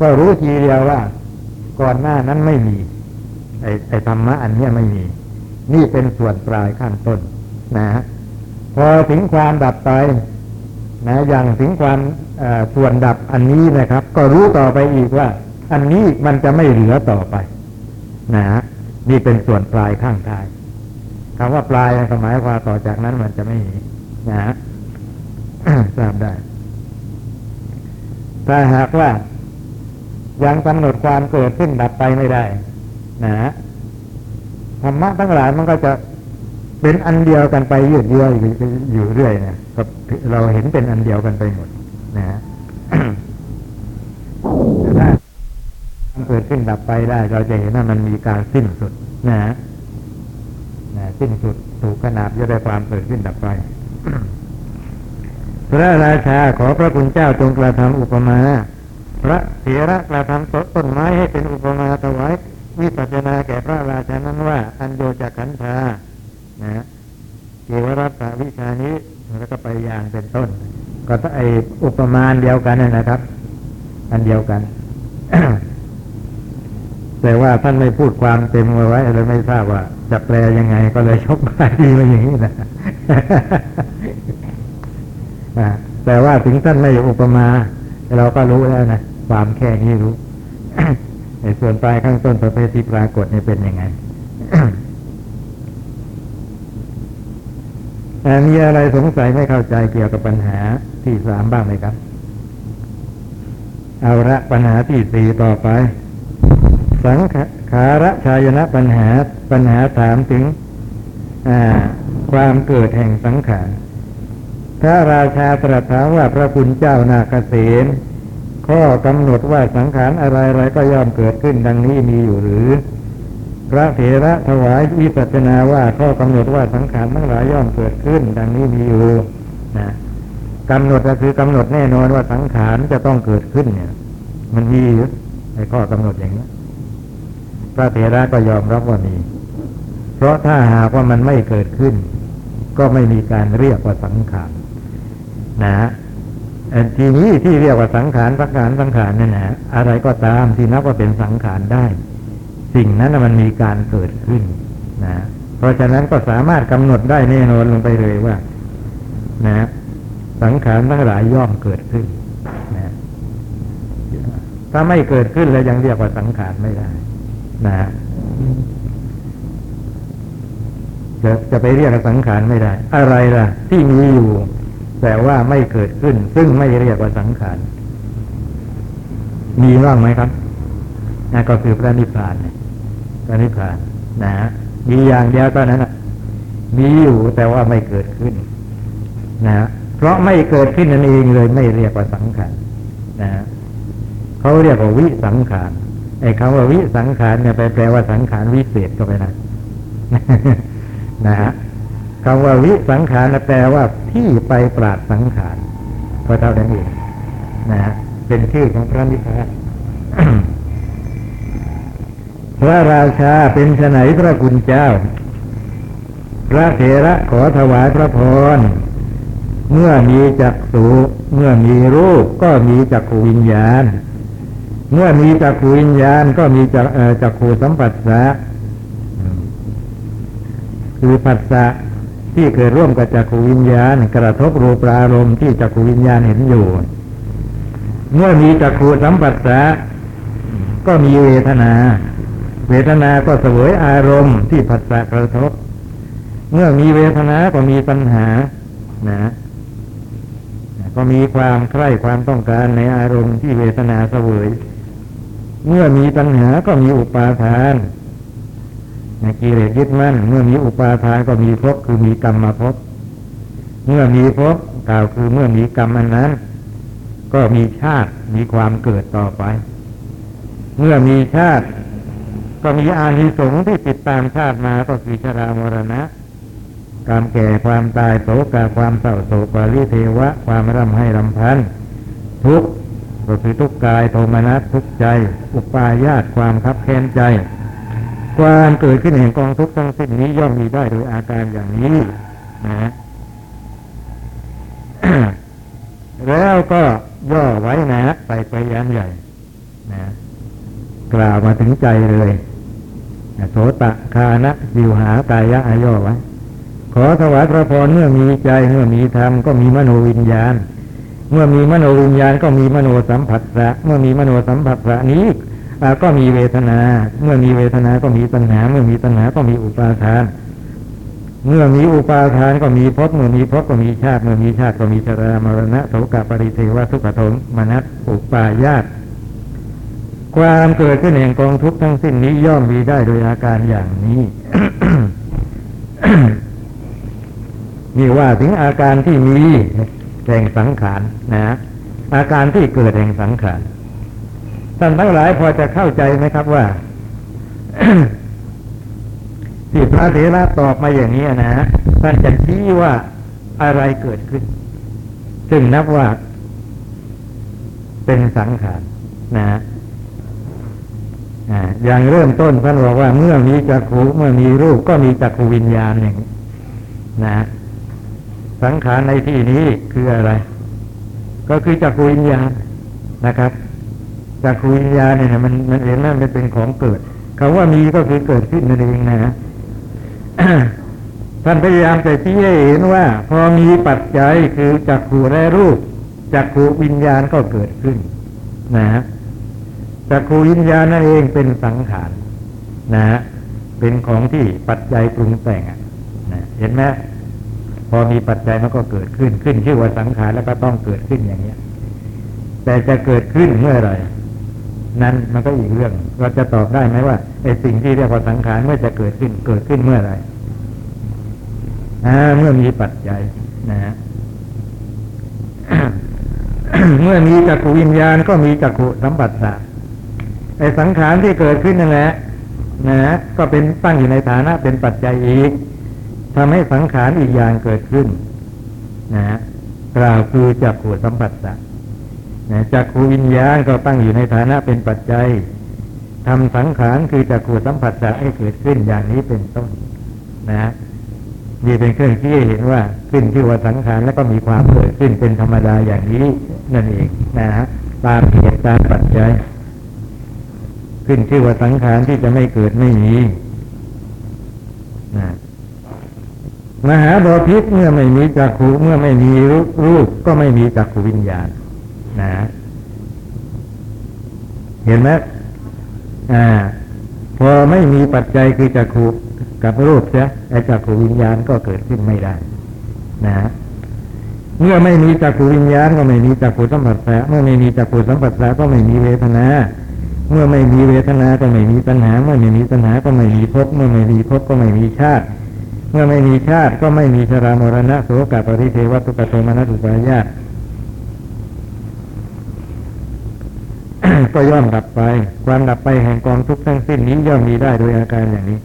ก็รู้ทีเดียวว่า ก่อนหน้านั้นไม่มี ไอ้ไอธรรมะอันนี้ไม่มี นี่เป็นส่วนปลายข้างต้น นะฮะพอถึงความดับไป นะอย่างถึงความส่วนดับอันนี้นะครับ ก็รู้ต่อไปอีกว่า อันนี้มันจะไม่เหลือต่อไป นะนี่เป็นส่วนปลายข้างท้ายคำว่าปลายหมายความต่อจากนั้นมันจะไม่มีนะทราบได้ถ้าหากว่ายังกำหนดความเกิดขึ้นดับไปไม่ได้ นะธรรมะทั้งหลายมันก็จะ เป็นอันเดียวกันไปยืดเยื้ออยู่เรื่อยนะเราเห็นเป็นอันเดียวกันไปหมดนะฮะถ้าเกิดขึ้นดับไปได้ เราจะเห็นว่ามันมีการสิ้นสุดนะนะสิ้นสุดถูกขนาบจะได้ความเกิดขึ้นดับไป พระราชาขอพระคุณเจ้าจงกระทำอุปมา พระเถระกระทำต้นไม้ให้เป็นอุปมาถวายวิปัสนาแก่พระราชานั้นว่า อันโยจากขันธา นะเกวรัตวิชานี้แล้วก็ไปอย่างเป็นต้น ก็ไออุปมาเดียวกันนะครับ อันเดียวกัน แต่ว่าท่านไม่พูดความเต็มไว้เลยไม่ทราบว่า จะแปลยังไงก็เลยชกมาดีมาอย่างนี้นะแต่ว่าถึงท่านไม่อุปมาเราก็รู้แล้วนะความแค่นี้รู้ในส่วนปลายข้างต้นประเภทที่ปรากฏนี่เป็นยังไง มีอะไรสงสัยไม่เข้าใจเกี่ยวกับปัญหาที่สามบ้างไหมครับ เอาละปัญหาที่สี่ต่อไป สังขาระชายนะปัญหาปัญหาถามถึงความเกิดแห่งสังขารพระราชาตรัสถามว่าพระคุณเจ้านาคเษนข้อกำหนดว่าสังขารอะไรอะไรก็ย่อมเกิดขึ้นดังนี้มีอยู่หรือ พระเถระถวายวิปัสนาว่าข้อกำหนดว่าสังขารทั้งหลายย่อมเกิดขึ้น ดังนี้มีอยู่นะกำหนดก็คือกำหนดแน่นอนว่าสังขารจะต้องเกิดขึ้นเนี่ย มันมีอยู่ในข้อกำหนดอย่างนี้พระเถระก็ยอมรับว่ามี เพราะถ้าหากว่ามันไม่เกิดขึ้น ก็ไม่มีการเรียกว่าสังขารนะฮะทีนี้ที่เรียกว่าสังขารสังขารสังขารเนั่นนะอะไรก็ตามที่นับว่าเป็นสังขารได้ สิ่งนั้นมันมีการเกิดขึ้นนะเพราะฉะนั้นก็สามารถกำหนดได้แน่นอนลงไปเลยว่า นะ สังขารทั้งหลายย่อมเกิดขึ้นนะถ้าไม่เกิดขึ้นแล้วยังเรียกว่าสังขารไม่ได้ นะจะจะไปเรียกสังขารไม่ได้ อะไรล่ะ ที่มีอยู่ แต่ว่าไม่เกิดขึ้น ซึ่งไม่เรียกว่าสังขารมีบ้างไหมครับนะก็คือพระนิพพานเนี่ย พระนิพพานนะมีอย่างเดียวก็นั้นนะมีอยู่แต่ว่าไม่เกิดขึ้นนะเพราะไม่เกิดขึ้นนั่นเองเลยไม่เรียกว่าสังขารนะเขาเรียกว่าวิสังขารไอ้คำว่าวิสังขารเนี่ยไปแปลว่าสังขารวิเศษก็ไปนะนะฮะคำว่าวิสังขารแปลว่าที่ไปปราดสังขารก็เท่านั้นเองนะฮะเป็นชื่อของพระนิพพาน พระราชาเป็นฉไนพระคุณเจ้า พระเถระขอถวายพระพร เมื่อมีจักสุเมื่อมีรูปก็มีจักขูวิญญาณ เมื่อมีจักขูวิญญาณก็มีจักจักขูสัมปัสสะคือผัสสะที่เกิดร่วมกับจักขูวิญญาณ กระทบรูปรารมที่จักขูวิญญาณเห็นอยู่ เมื่อมีจักขูสัมปัสสะก็มีเวทนา เวทนาก็เสวยอารมณ์ที่ผัสสะกระทบ เมื่อมีเวทนาก็มีปัญหานะก็มีความใคร่ความต้องการในอารมณ์ที่เวทนาเสวย เมื่อมีปัญหาก็มีอุปาทานในกิเลสยึดมั่น เมื่อมีอุปาทานก็มีภพคือมีกรรมมาภพเมื่อมีภพกล่าวคือเมื่อมีกรรมอันนั้น ก็มีชาติมีความเกิดต่อไป เมื่อมีชาติ ก็มีอานิสงส์ที่ติดตามชาติมาก็คือชรามรณะการแก่ความตายโศกาความเศร้าโศการิเทวะ ความร่ำให้รำพัน ทุกข์ก็คือทุกกายโทมนัสทุกใจ อุปาญาตความคับแค้นใจ ความเกิดขึ้นแห่งกองทุกข์ทั้งสิ้นนี้ย่อมมีได้โดยอาการอย่างนี้นะแล้วก็ย่อไว้นะไปไปยันใหญ่นะกล่าวมาถึงใจเลย โสตะคานะยิวหากายะอาย่อไว้ขอถวายพระพรเมื่อมีใจเมื่อมีธรรมก็มีมโนวิญญาณ เมื่อมีมโนวิญญาณก็มีมโนสัมผัสระเมื่อมีมโนสัมผัสระนี้ก็มีเวทนา เมื่อมีเวทนาก็มีตัณหา เมื่อมีตัณหาก็มีอุปาทาน เมื่อมีอุปาทานก็มีภพเมื่อมีภพก็มีชาติ เมื่อมีชาติก็มีชรามรณะโสกปริเทวทุกขโทมนัสอุปาญาต ความเกิดขึ้นแห่งกองทุกข์ทั้งสิ้นนี้ย่อมมีได้โดยอาการอย่างนี้ นี่ว่าถึงอาการที่มีแห่งสังขารนะ อาการที่เกิดแห่งสังขารท่านทั้งหลายพอจะเข้าใจไหมครับว่าที่พระเถระตอบมาอย่างนี้นะท่านจะชี้ว่าอะไรเกิดขึ้น ซึ่งนับว่าเป็นสังขารนะ อย่างเริ่มต้นท่านบอกว่าเมื่อมีจักขูเมื่อมีรูปก็มีจักขูวิญญาณอย่างนะสังขารในที่นี้คืออะไร ก็คือจักรวิญญาณนะครับจักรวิญญาณเนี่ยมันมันเห็นว่ามันเป็นของเกิดคาว่ามีก็คือเกิดขึ้นนั่นเองนะท่านพยายามจะชี้ให้เห็นว่า พอมีปัจจัยคือจักขูและรูปจักขูวิญญาณก็เกิดขึ้น นะฮะ จักขูวิญญาณนั่นเองเป็นสังขารนะฮะเป็นของที่ปัจจัยปรุงแต่งนะเห็นไหมพอมีปัจจัยมันก็เกิดขึ้นขึ้นชื่อว่าสังขารแล้วก็ต้องเกิดขึ้นอย่างเนี้ย แต่จะเกิดขึ้นเมื่อไรนั้นมันก็อีกเรื่อง เราจะตอบได้ไหมว่าไอ้สิ่งที่เรียกว่าสังขารเมื่อจะเกิดขึ้นเกิดขึ้นเมื่อไรอ่าเมื่อมีปัจจัยนะฮะเมื่อมีจักขวิญญาณก็มีจักขุสัมปัสสะ ไอ้สังขารที่เกิดขึ้นนั่นแหละนะก็เป็นตั้งอยู่ในฐานะเป็นปัจจัยอีกทำให้สังขารอีกอย่างเกิดขึ้นนะกล่าวคือจักขูสัมปัสสะนะจักขูวิญญาณก็ตั้งอยู่ในฐานะเป็นปัจจัยทำสังขารคือจักขูสัมผัสสะให้เกิดขึ้นอย่างนี้เป็นต้น นะนี่เป็นเครื่องที่เห็นว่าขึ้นชื่อว่าสังขารแล้วก็มีความเกิดขึ้นเป็นธรรมดาอย่างนี้นั่นเองนะฮะตามเหตุตามปัจจัย ขึ้นชื่อว่าสังขารที่จะไม่เกิดไม่มีนะมหาบาพิษเมื่อไม่มีจักขูเมื่อไม่มีรูปก็ไม่มีจักขูวิญญาณ นะ เห็นไหมอ่า พอไม่มีปัจจัยคือจักขูกับรูปเสียไอ้จักขูวิญญาณก็เกิดขึ้นไม่ได้ นะเมื่อไม่มีจักขูวิญญาณก็ไม่มีจักขูสัมผัสแสเมื่อไม่มีจักขูสัมผัสแสก็ไม่มีเวทนา เมื่อไม่มีเวทนาก็ไม่มีปัญหา เมื่อไม่มีปัญหาก็ไม่มีภพเมื่อไม่มีภพก็ไม่มีชาติ เมื่อไม่มีชาติก็ไม่มีชรามรณะโสกปริเทวตุกโทมนัสุปายาตก็ย่อมดับไป ความดับไปแห่งกองทุกข์ทั้งสิ้นนี้ย่อมมีได้โดยอาการอย่างนี้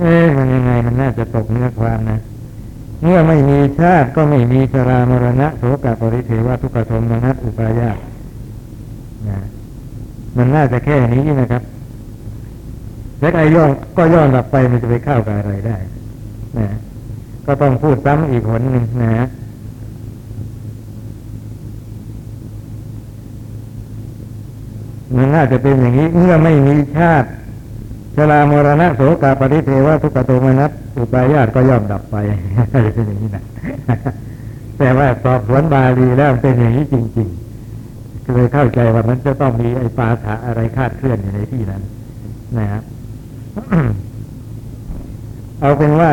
เอ๊ะมันยังไงมันน่าจะตกเนื้อความนะ เมื่อไม่มีชาติก็ไม่มีชรามรณะโสกปริเทวทุกขโทมนัสอุปายาตนะมันน่าจะแค่นี้นะครับแล้วไอ้ย่อนก็ย่อนกลับไปมันจะไปเข้ากับอะไรได้นะก็ต้องพูดซ้ำอีกหนหนึ่งนะมันน่าจะเป็นอย่างนี้ เมื่อไม่มีชาติ ชรามรณะโสกาปริเทวทุกขโทมนัสอุปายาตก็ย่อมดับไปเป็นอย่างนี้นะแต่ว่าสอบสวนบาลีแล้วเป็นอย่างนี้จริงๆก็เลยเข้าใจว่ามันจะต้องมีไอ้ปาถะอะไรคาดเคลื่อนอยู่ในที่นั้น นะครับเอาเป็นว่า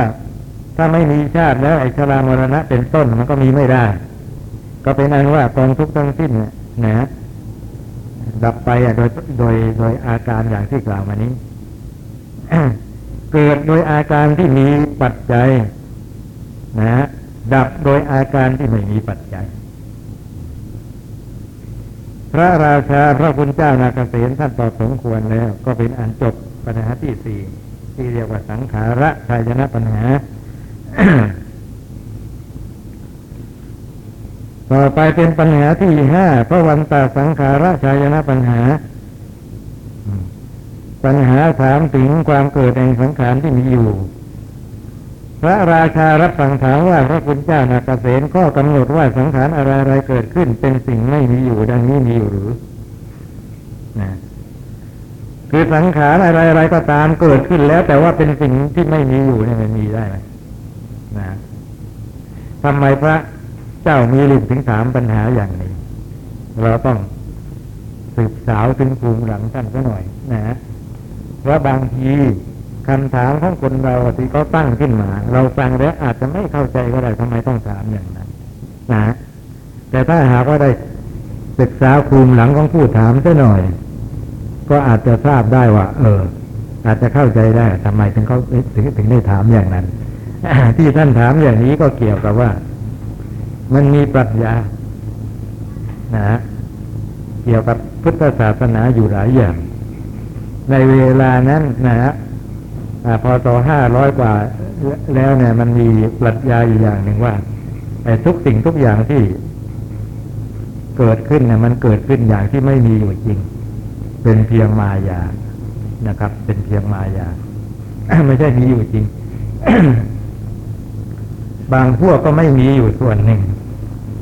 ถ้าไม่มีชาติแล้วไอ้ชรามรณะเป็นต้นมันก็มีไม่ได้ ก็เป็นอันว่ากองทุกข์ทั้งสิ้นนะดับไปโดยโดยโดยอาการอย่างที่กล่าวมานี้ เกิดโดยอาการที่มีปัจจัยนะดับโดยอาการที่ไม่มีปัจจัย พระราชาพระคุณเจ้านาเกษตท่านตอบสมควรแล้ว ก็เป็นอันจบปัญหาที่สี่ที่เรียกว่าสังขาระชายนะปัญหา ต่อไปเป็นปัญหาที่ห้าพระวันตาสังขาระชายนะปัญหา ปัญหาถามถึงความเกิดแห่งสังขารที่มีอยู่ พระราชารับสั่งถามว่าพระคุณเจ้านาเกษตข้อกำหนดว่าสังขารอะไรอะไรเกิดขึ้นเป็นสิ่งไม่มีอยู่ดังนี้มีอยู่หรือนะคือสังขารอะไรอะไรก็ตามเกิดขึ้นแล้ว แต่ว่าเป็นสิ่งที่ไม่มีอยู่เนี่ยมันมีได้ไหมนะทำไมพระเจ้ามีลิบถึงถามปัญหาอย่างนี้ เราต้องสืบสาวถึงภูมิหลังท่านก็หน่อย นะเพ ราบางทีคำถามของคนเราที่เขาตั้งขึ้นมา เราฟังแล้วอาจจะไม่เข้าใจก็ได้ทำไมต้องถามอย่างนั้นนะแต่ถ้าหากว่าได้ศึกษาภูมิหลังของผู้ถามซะหน่อย ก็อาจจะทราบได้ว่า เออ อาจจะเข้าใจได้ทำไมถึงเขาถึงถึงได้ถามอย่างนั้นที่ท่านถามอย่างนี้ก็เกี่ยวกับว่า มันมีปรัชญานะเกี่ยวกับพุทธศาสนาอยู่หลายอย่าง ในเวลานั้นนะฮะพอต่อห้าร้อยกว่าแล้วเนี่ยมันมีปรัชญาอยู่อย่างหนึ่งว่าไอ้ทุกสิ่งทุกอย่างที่เกิดขึ้นเนี่ยมันเกิดขึ้นอย่างที่ไม่มีอยู่จริง เป็นเพียงมายานะครับ เป็นเพียงมายา ไม่ใช่มีอยู่จริง บางพวกก็ไม่มีอยู่ส่วนหนึ่ง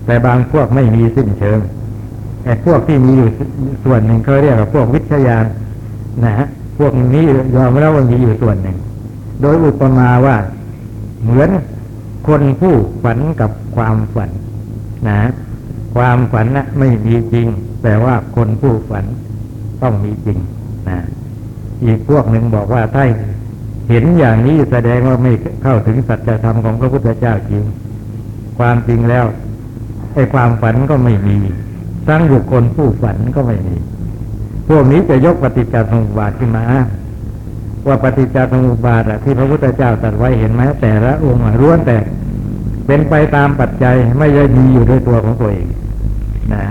แต่บางพวกไม่มีสิ้นเชิงไอ้พวกที่มีอยู่ส่วนหนึ่งเขาเรียกว่าพวกวิทยานะฮะพวกนี้ยอมแล้วว่ามีอยู่ส่วนหนึ่ง โดยอุปมาว่าเหมือนคนผู้ฝันกับความฝัน นะความฝันนะไม่มีจริง แต่ว่าคนผู้ฝันต้องมีจริงนะอีกพวกหนึ่งบอกว่าถ้าเห็นอย่างนี้แสดงว่าไม่เข้าถึงสัจธรรมของพระพุทธเจ้าจริง ความจริงแล้วไอ้ความฝันก็ไม่มีทั้งบุคคลผู้ฝันก็ไม่มี พวกนี้จะยกปฏิจจสมุปบาทขึ้นมาว่าปฏิจจสมุปบาทอะที่พระพุทธเจ้าตรัสไว้เห็นไหมแต่ละองค์อะล้วนแต่เป็นไปตามปัจจัยไม่ได้มีอยู่ด้วยตัวของตัวเองนะ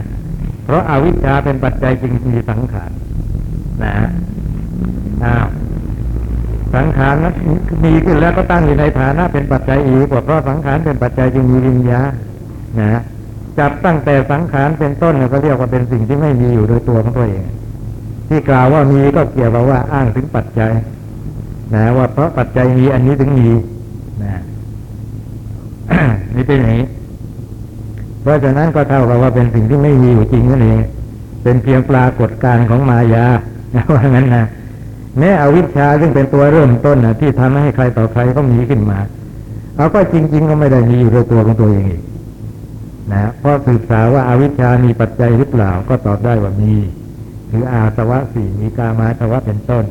เพราะอาวิชชาเป็นปัจจัยจึงมีสังขารนะอ้าวสังขารนั้นมีขึ้นแล้วก็ตั้งอยู่ในฐานะเป็นปัจจัยอีกเพราะสังขารเป็นปัจจัยจึงมีวิญญาณนะจับตั้งแต่สังขารเป็นต้นเนี่ยก็เรียกว่าเป็นสิ่งที่ไม่มีอยู่โดยตัวของตัวเอง ที่กล่าวว่ามีก็เกี่ยวกับว่าอ้างถึงปัจจัย นะว่าเพราะปัจจัยมีอันนี้ถึงมีนะนี่เป็นอย่างนี้ เพราะฉะนั้นก็เท่ากับว่าเป็นสิ่งที่ไม่มีอยู่จริงนั่นเองเป็นเพียงปรากฏการณ์ของมายาว่างั้นนะแม้อวิชชาซึ่งเป็นตัวเริ่มต้นนะที่ทำให้ใครต่อใครก็มีขึ้นมาเอาก็จริง ๆ ก็ไม่ได้มีอยู่โดยตัวของตัวเองอีกนะเพราะศึกษาว่าอาวิชชามีปัจจัยหรือเปล่าก็ตอบได้ว่ามี หรืออาสวะสี่มีกามาสวะเป็นต้น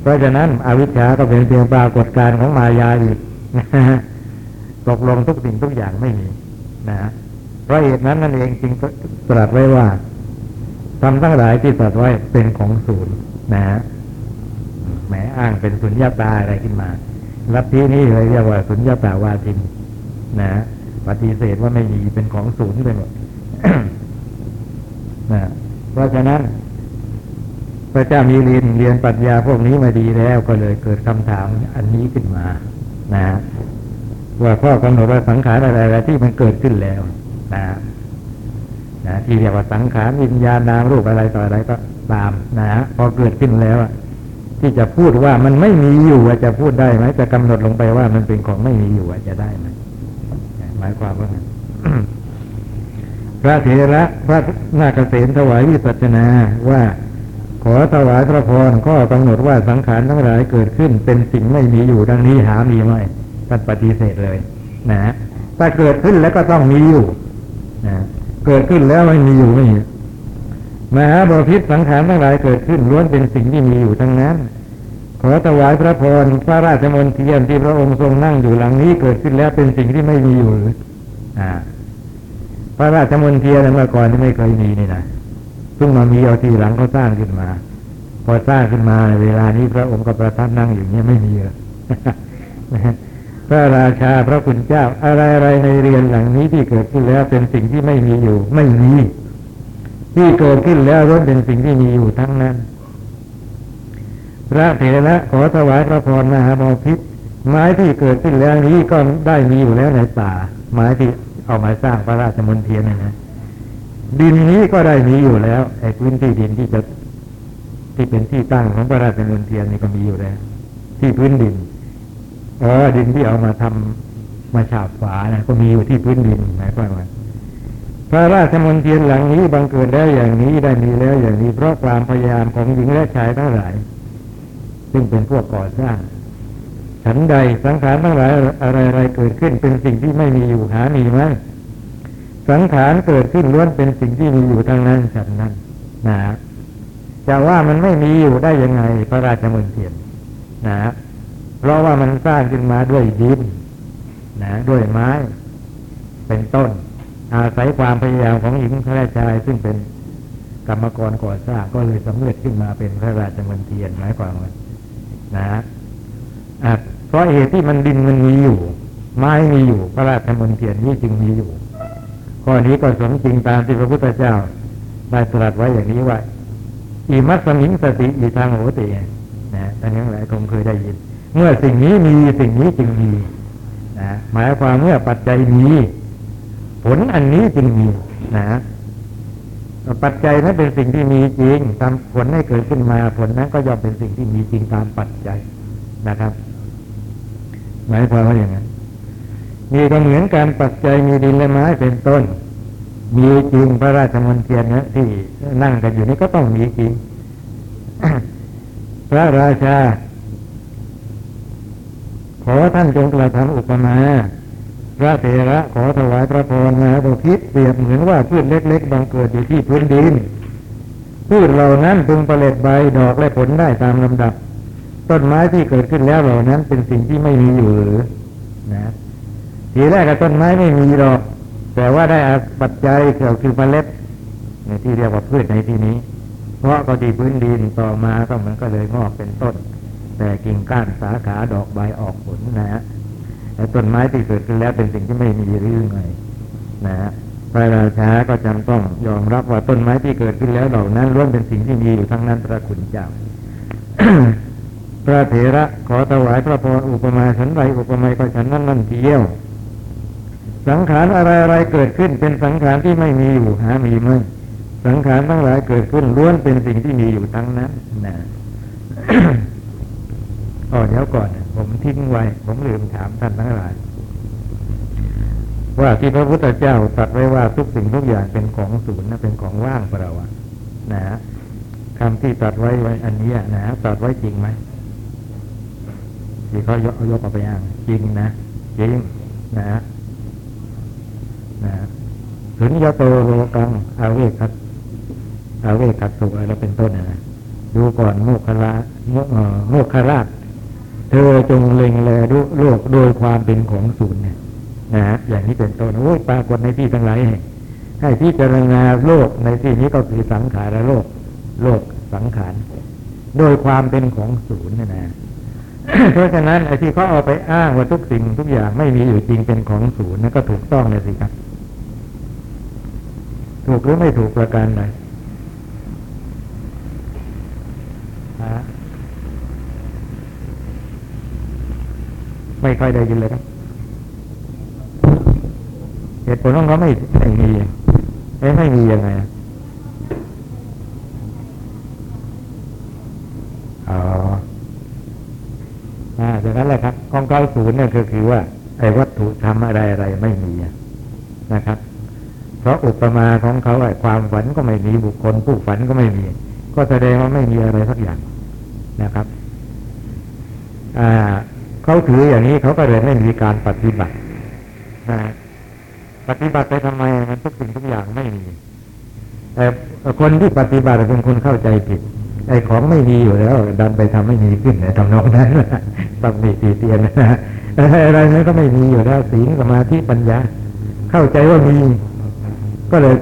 เพราะฉะนั้นอวิชชาก็เป็นเพียงปรากฏการณ์ของมายาอีกตกลงทุกสิ่งทุกอย่างไม่มีนะเพราะเหตุนั้นนั่นเองจึงตรัสไว้ว่าทำทั้งหลายที่ตรัสไว้เป็นของศูนย์นะแหมอ้างเป็นสุญญาตาอะไรขึ้นมาลัทธินี้เลยเรียกว่าสุญญาตาวาทินนะปฏิเสธว่าไม่มีเป็นของศูนย์ไปหมดนะ เพราะฉะนั้น พระเจ้ามีเรียนเรียนปรัชญาพวกนี้มาดีแล้วก็เลยเกิดคำถามอันนี้ขึ้นมานะว่าข้อกำหนดว่าสังขารอะไรๆที่มันเกิดขึ้นแล้วนะนะที่เรียกว่าสังขารวิญญาณนามรูปอะไรต่ออะไรก็ตามนะฮะพอเกิดขึ้นแล้วที่จะพูดว่ามันไม่มีอยู่จะพูดได้ไหมจะกำหนดลงไปว่ามันเป็นของไม่มีอยู่จะได้ไหมหมายความว่าไง พระเถระพระนาคเษนถวายวิสัชนาว่า ขอถวายพระพรข้อกำหนดว่าสังขารทั้งหลายเกิดขึ้น เป็นสิ่งไม่มีอยู่ดังนี้หามีไหมท่านปฏิเสธเลย นะถ้าเกิดขึ้นแล้วก็ต้องมีอยู่นะเกิดขึ้นแล้วไม่มีอยู่ไม่มีมหาบพิษสังขารทั้งหลายเกิดขึ้นล้วนเป็นสิ่งที่มีอยู่ทั้งนั้น ขอถวายพระพรพระราชมนเทียนที่พระองค์ทรงนั่งอยู่หลังนี้เกิดขึ้นแล้วเป็นสิ่งที่ไม่มีอยู่หรืออ่า พระราชมนเทียนเมื่อก่อนที่ไม่เคยมีนี่นะเพิ่งมามีเอาทีหลังเขาสร้างขึ้นมา พอสร้างขึ้นมาเวลานี้พระองค์ก็ประทับนั่งอยู่เนี่ยไม่มีเลยพระราชาพระคุณเจ้าอะไรอะไรในเรียนหลังนี้ที่เกิดขึ้นแล้วเป็นสิ่งที่ไม่มีอยู่ ไม่มีที่เกิดขึ้นแล้วล้วนเป็นสิ่งที่มีอยู่ทั้งนั้น พระเถระขอถวายพระพรมหาบพิษไม้ที่เกิดขึ้นแล้วนี้ก็ได้มีอยู่แล้วในป่าไม้ที่ เอามาสร้างพระราชมณฑีนนะดินนี้ก็ได้มีอยู่แล้วไอ้พื้นที่ดินที่จะที่เป็นที่ตั้งของพระราชมณฑีนี่ก็มีอยู่แล้ว ที่พื้นดินเออดินที่เอามาทำมาฉาบฝานะก็มีอยู่ที่พื้นดินหมายความว่าพระราชมณฑีหลังนี้บังเกิดได้อย่างนี้ได้มีแล้วอย่างนี้เพราะความพยายามของหญิงและชายทั้งหลาย ซึ่งเป็นพวกก่อสร้าง ฉันใดสังขารทั้งหลายอะไรอะไรเกิดขึ้นเป็นสิ่งที่ไม่มีอยู่หามีไหมสังขารเกิดขึ้นล้วนเป็นสิ่งที่มีอยู่ทางนั้นฉันนั้นนะจะว่ามันไม่มีอยู่ได้ยังไง พระราชมณฑีนะเพราะว่ามันสร้างขึ้นมาด้วยดินนะด้วยไม้ เป็นต้น อาศัยความพยายามของหญิงพระชายซึ่งเป็นกรรมกรก่อสร้างก็เลยสำเร็จขึ้นมาเป็นพระราชมณฑีหมายความว่านะ เพราะเหตุที่มันดินมันมีอยู่ ไม้มีอยู่พระราชมณฑีนี้จึงมีอยู่ ข้อนี้ก็สมจริงตามที่พระพุทธเจ้าได้ตรัสไว้อย่างนี้ว่าอิมัสมิงสติอีทางโหตินะท่านทั้งหลายคงเคยได้ยิน เมื่อสิ่งนี้มีสิ่งนี้จึงมีนะหมายความเมื่อปัจจัยมีผลอันนี้จึงมีนะปัจจัยนั้นเป็นสิ่งที่มีจริงทำผลให้เกิดขึ้นมาผลนั้นก็ย่อมเป็นสิ่งที่มีจริงตามปัจจัยนะครับ หมายความว่าอย่างนั้นมีก็เหมือนการปัจจัยมีดินและไม้เป็นต้น มีจริงพระราชมนเทียนนะที่นั่งกันอยู่นี่ก็ต้องมีจริง พระราชา ขอท่านจงกระทำอุปมา พระเถระขอถวายพระพรมาบพิษเปรียบเหมือนว่าพืชเล็ก ๆบางเกิดอยู่ที่พื้นดินพืชเหล่านั้นพึงผลิตใบดอกและผลได้ตามลำดับ ต้นไม้ที่เกิดขึ้นแล้วเหล่านั้น เป็นสิ่งที่ไม่มีอยู่หรือนะทีแรกกับต้นไม้ไม่มีหรอก แต่ว่าได้ปัจจัยเกี่ยวคือเมล็ดในที่เรียกว่าพืชในที่นี้ เพราะก็ดีพื้นดินต่อมาก็มันก็เลยงอกเป็นต้น แต่กิ่งก้านสาขาดอกใบออกผลนะฮะต่ต้นไม้ที่เกิดขึ้นแล้วเป็นสิ่งที่ไม่มีหรือไงนะฮะพระราชาก็จำต้องยอมรับว่าต้นไม้ที่เกิดขึ้นแล้วเหล่านั้นล้วนเป็นสิ่งที่มีอยู่ทั้งนั้นพระคุณเจ้า พระเถระขอถวายพระพรอุปมาฉันไรอุปไมยก็ฉันนั้นนั่นเที่ยว สังขารอะไรอะไรเกิดขึ้นเป็นสังขารที่ไม่มีอยู่หามีไหมสังขารทั้งหลายเกิดขึ้นล้วนเป็นสิ่งที่มีอยู่ทั้งนั้นนะอ๋อเดี๋ยวก่อน ผมทิ้งไว้ ผมลืมถามท่านทั้งหลาย ว่าที่พระพุทธเจ้าตรัสไว้ว่าทุกสิ่งทุกอย่างเป็นของศูนย์นะเป็นของว่างเปล่าอะนะคำที่ตรัสไว้ไว้อันนี้นะตรัสไว้จริงไหม ที่เขายกยกออกไปอ้างจริงนะจริงนะนะถึงยโตโลกังอาเวคัสอาเวคัสสุอะไรเป็นต้นนะดูก่อนโมคคลาโมคคราช เธอจงเล็งแลดูโลกโดยความเป็นของศูนย์เนี่ยนะฮะอย่างนี้เป็นต้นโอ้ยปรากฏในที่ทั้งหลายให้พิจารณาโลกในที่นี้ก็คือสังขารโลก โลกสังขาร โดยความเป็นของศูนย์นะนะ เพราะฉะนั้นไอ้ที่เขาเอาไปอ้างว่าทุกสิ่งทุกอย่างไม่มีอยู่จริงเป็นของศูนย์นั่นก็ถูกต้องเลยสิครับ ถูกหรือไม่ถูกประการใดฮะไม่ค่อยได้ยินเลยครับเหตุผลของเขาไม่ไม่มีไม่ไม่มียังไงอ๋อ อย่าจากนั้นแหละครับของเขาศูนย์เนี่ยก็คือว่า ไอ้วัตถุทำอะไรอะไรไม่มีนะครับ เพราะอุปมาของเขาไอ้ความฝันก็ไม่มีบุคคลผู้ฝันก็ไม่มี ก็แสดงว่าไม่มีอะไรสักอย่างนะครับอ่าเขาถืออย่างนี้เขาก็เลยไม่มีการปฏิบัตินะปฏิบัติไปทำไมมันทุกสิ่งทุกอย่างไม่มีแต่คนที่ปฏิบัติเป็นคนเข้าใจผิด ไอ้ของไม่มีอยู่แล้ว ดันไปทำให้มีขึ้นในทำนองนั้นต้องมีตีเตียนนะอะไรนั้นก็ไม่มีอยู่แล้วศีลสมาธิปัญญา เข้าใจว่ามี ก็เลย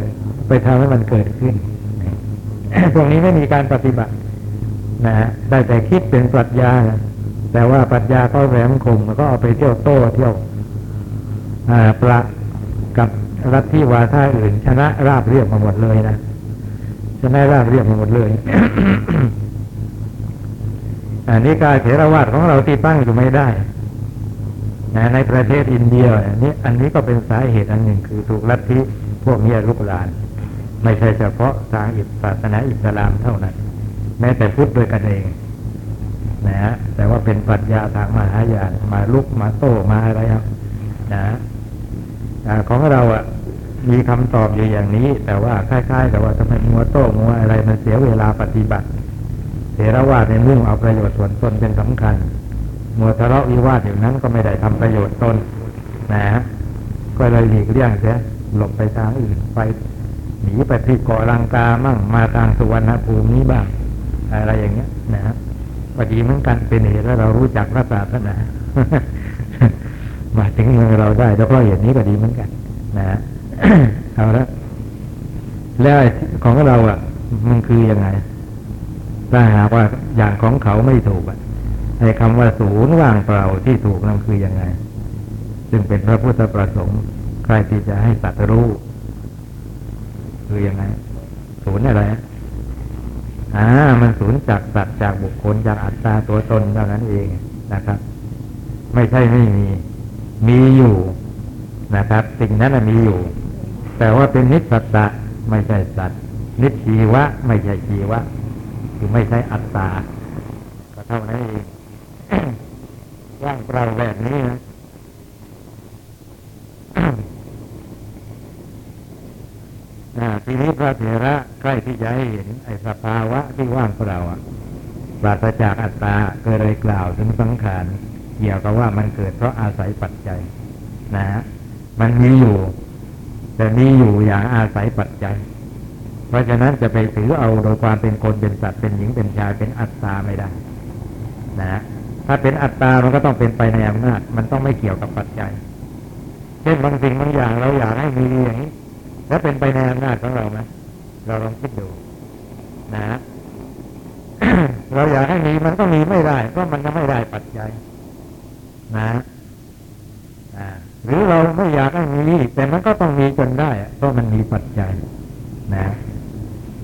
ไปทำให้มันเกิดขึ้นพวกนี้ไม่มีการปฏิบัติ นะได้แต่คิดเป็นปรัชญาแต่ว่าปรัชญาก็แหลมคมก็เอาไปเที่ยวโต้เที่ยวประกับรัฐที่วาท่าอื่น ชนะราบเรียบมาหมดเลยนะ ชนะราบเรียบหมดเลยอันนี้การเถรวาทของเราที่ตั้งอยู่ไม่ได้นะในประเทศอินเดียอันนี้อันนี้ก็เป็นสาเหตุอันหนึ่งคือถูกลัทธิพวกนี้ลุกลาน ไม่ใช่เฉพาะทางอิศาสนาอิสลามเท่านั้น แม้แต่พุทธด้วยกันเอง นะฮะแต่ว่าเป็นปรัชญาทางมหายานมาลุกมาโต้มาอะไรครับนะของเราอะ มีคำตอบอยู่อย่างนี้ แต่ว่าคล้ายๆแต่ว่าทำไมมัวโต้มัวอะไรมันเสียเวลาปฏิบัติเถรวาทในมุ่งเอาประโยชน์ส่วนตนเป็นสำคัญ มัวทะเลาะวิวาทอยู่นั้นก็ไม่ได้ทำประโยชน์ตนนะก็เลยหลีกเลี่ยงเสียหลบไปทางอื่นไปหนีไปที่เกาะลังกามั่งมาทางสุวรรณภูมินี้บ้าง อะไรอย่างเงี้ย นะฮะก็ดีเหมือนกันเป็นเหตุแล้วเรารู้จักพระศาสนามาถึงเมืองเราได้แล้วเพราะเหตุนี้ก็ดีเหมือนกัน นะฮะ เอาละแล้วของเราอะ มันคือยังไงถ้าหากว่าอย่างของเขาไม่ถูกอะไอ้คำว่าศูนย์ว่างเปล่าที่ถูกนั่นคือยังไง ซึ่งเป็นพระพุทธประสงค์ ใครที่จะให้สัตว์รู้ คือยังไง ศูนย์อะไรอ่ามันสูญจากสัตว์จากบุคคลจากอัตตาตัวตนเท่านั้นเองนะครับ ไม่ใช่ไม่มี มีอยู่นะครับ สิ่งนั้นมีอยู่ แต่ว่าเป็นนิสัตะไม่ใช่สัตว์นิชีวะ ไม่ใช่ชีวะ คือไม่ใช่อัตตาก็เท่านั้นเองว่างเปล่าแบบนี้นะทีนี้พระเถระใกล้ที่จะให้เห็น ไอ้สภาวะที่ว่างเปล่าอะปราศจากอัตตาก็เลยกล่าวถึงสังขารเกี่ยวกับว่ามันเกิดเพราะอาศัยปัจจัย นะฮะมันมีอยู่ แต่มีอยู่อย่างอาศัยปัจจัย เพราะฉะนั้นจะไปถือเอาโดยความเป็นคนเป็นสัตว์เป็นหญิงเป็นชายเป็นอัตตาไม่ได้นะถ้าเป็นอัตตามันก็ต้องเป็นไปในอำนาจ มันต้องไม่เกี่ยวกับปัจจัย เช่นบางสิ่งบางอย่างเราอยากให้มีอย่างนี้ แล้วเป็นไปในอำนาจของเราไหมเราลองคิดดู นะเราอยากให้มีมันก็มีไม่ได้เพราะมันไม่ได้ปัจจัย นะ หรือเราไม่อยากให้มีแต่มันก็ต้องมีจนได้เพราะมันมีปัจจัยนะ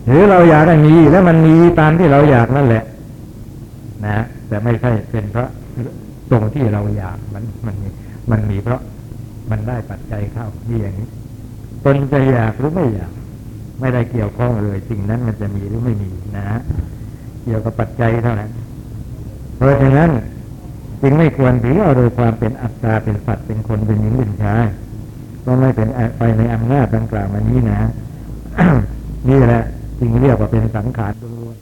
หรือเราอยากให้มีแล้วมันมีตามที่เราอยากนั่นแหละ นะ แต่ไม่ใช่เป็นเพราะตรงที่เราอยากมันมันมีมันมีเพราะมันได้ปัจจัยเข้าที่อย่างนี้ตนจะอยากหรือไม่อยาก ไม่ได้เกี่ยวข้องเลยสิ่งนั้นมันจะมีหรือไม่มีนะ เกี่ยวกับปัจจัยเท่านั้นเพราะฉะนั้น จึงไม่ควรถือเอาโดยความเป็นอัตตาเป็นสัตว์เป็นคนเป็นหญิงเป็นชายก็ไม่เป็นไปในอำนาจดังกล่าวมานี้นะ นี่แหละจึงเรียกว่าเป็นสังขารล้วน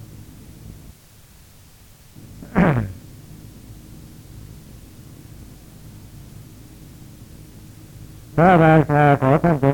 พระราชาขอท่านจงกระ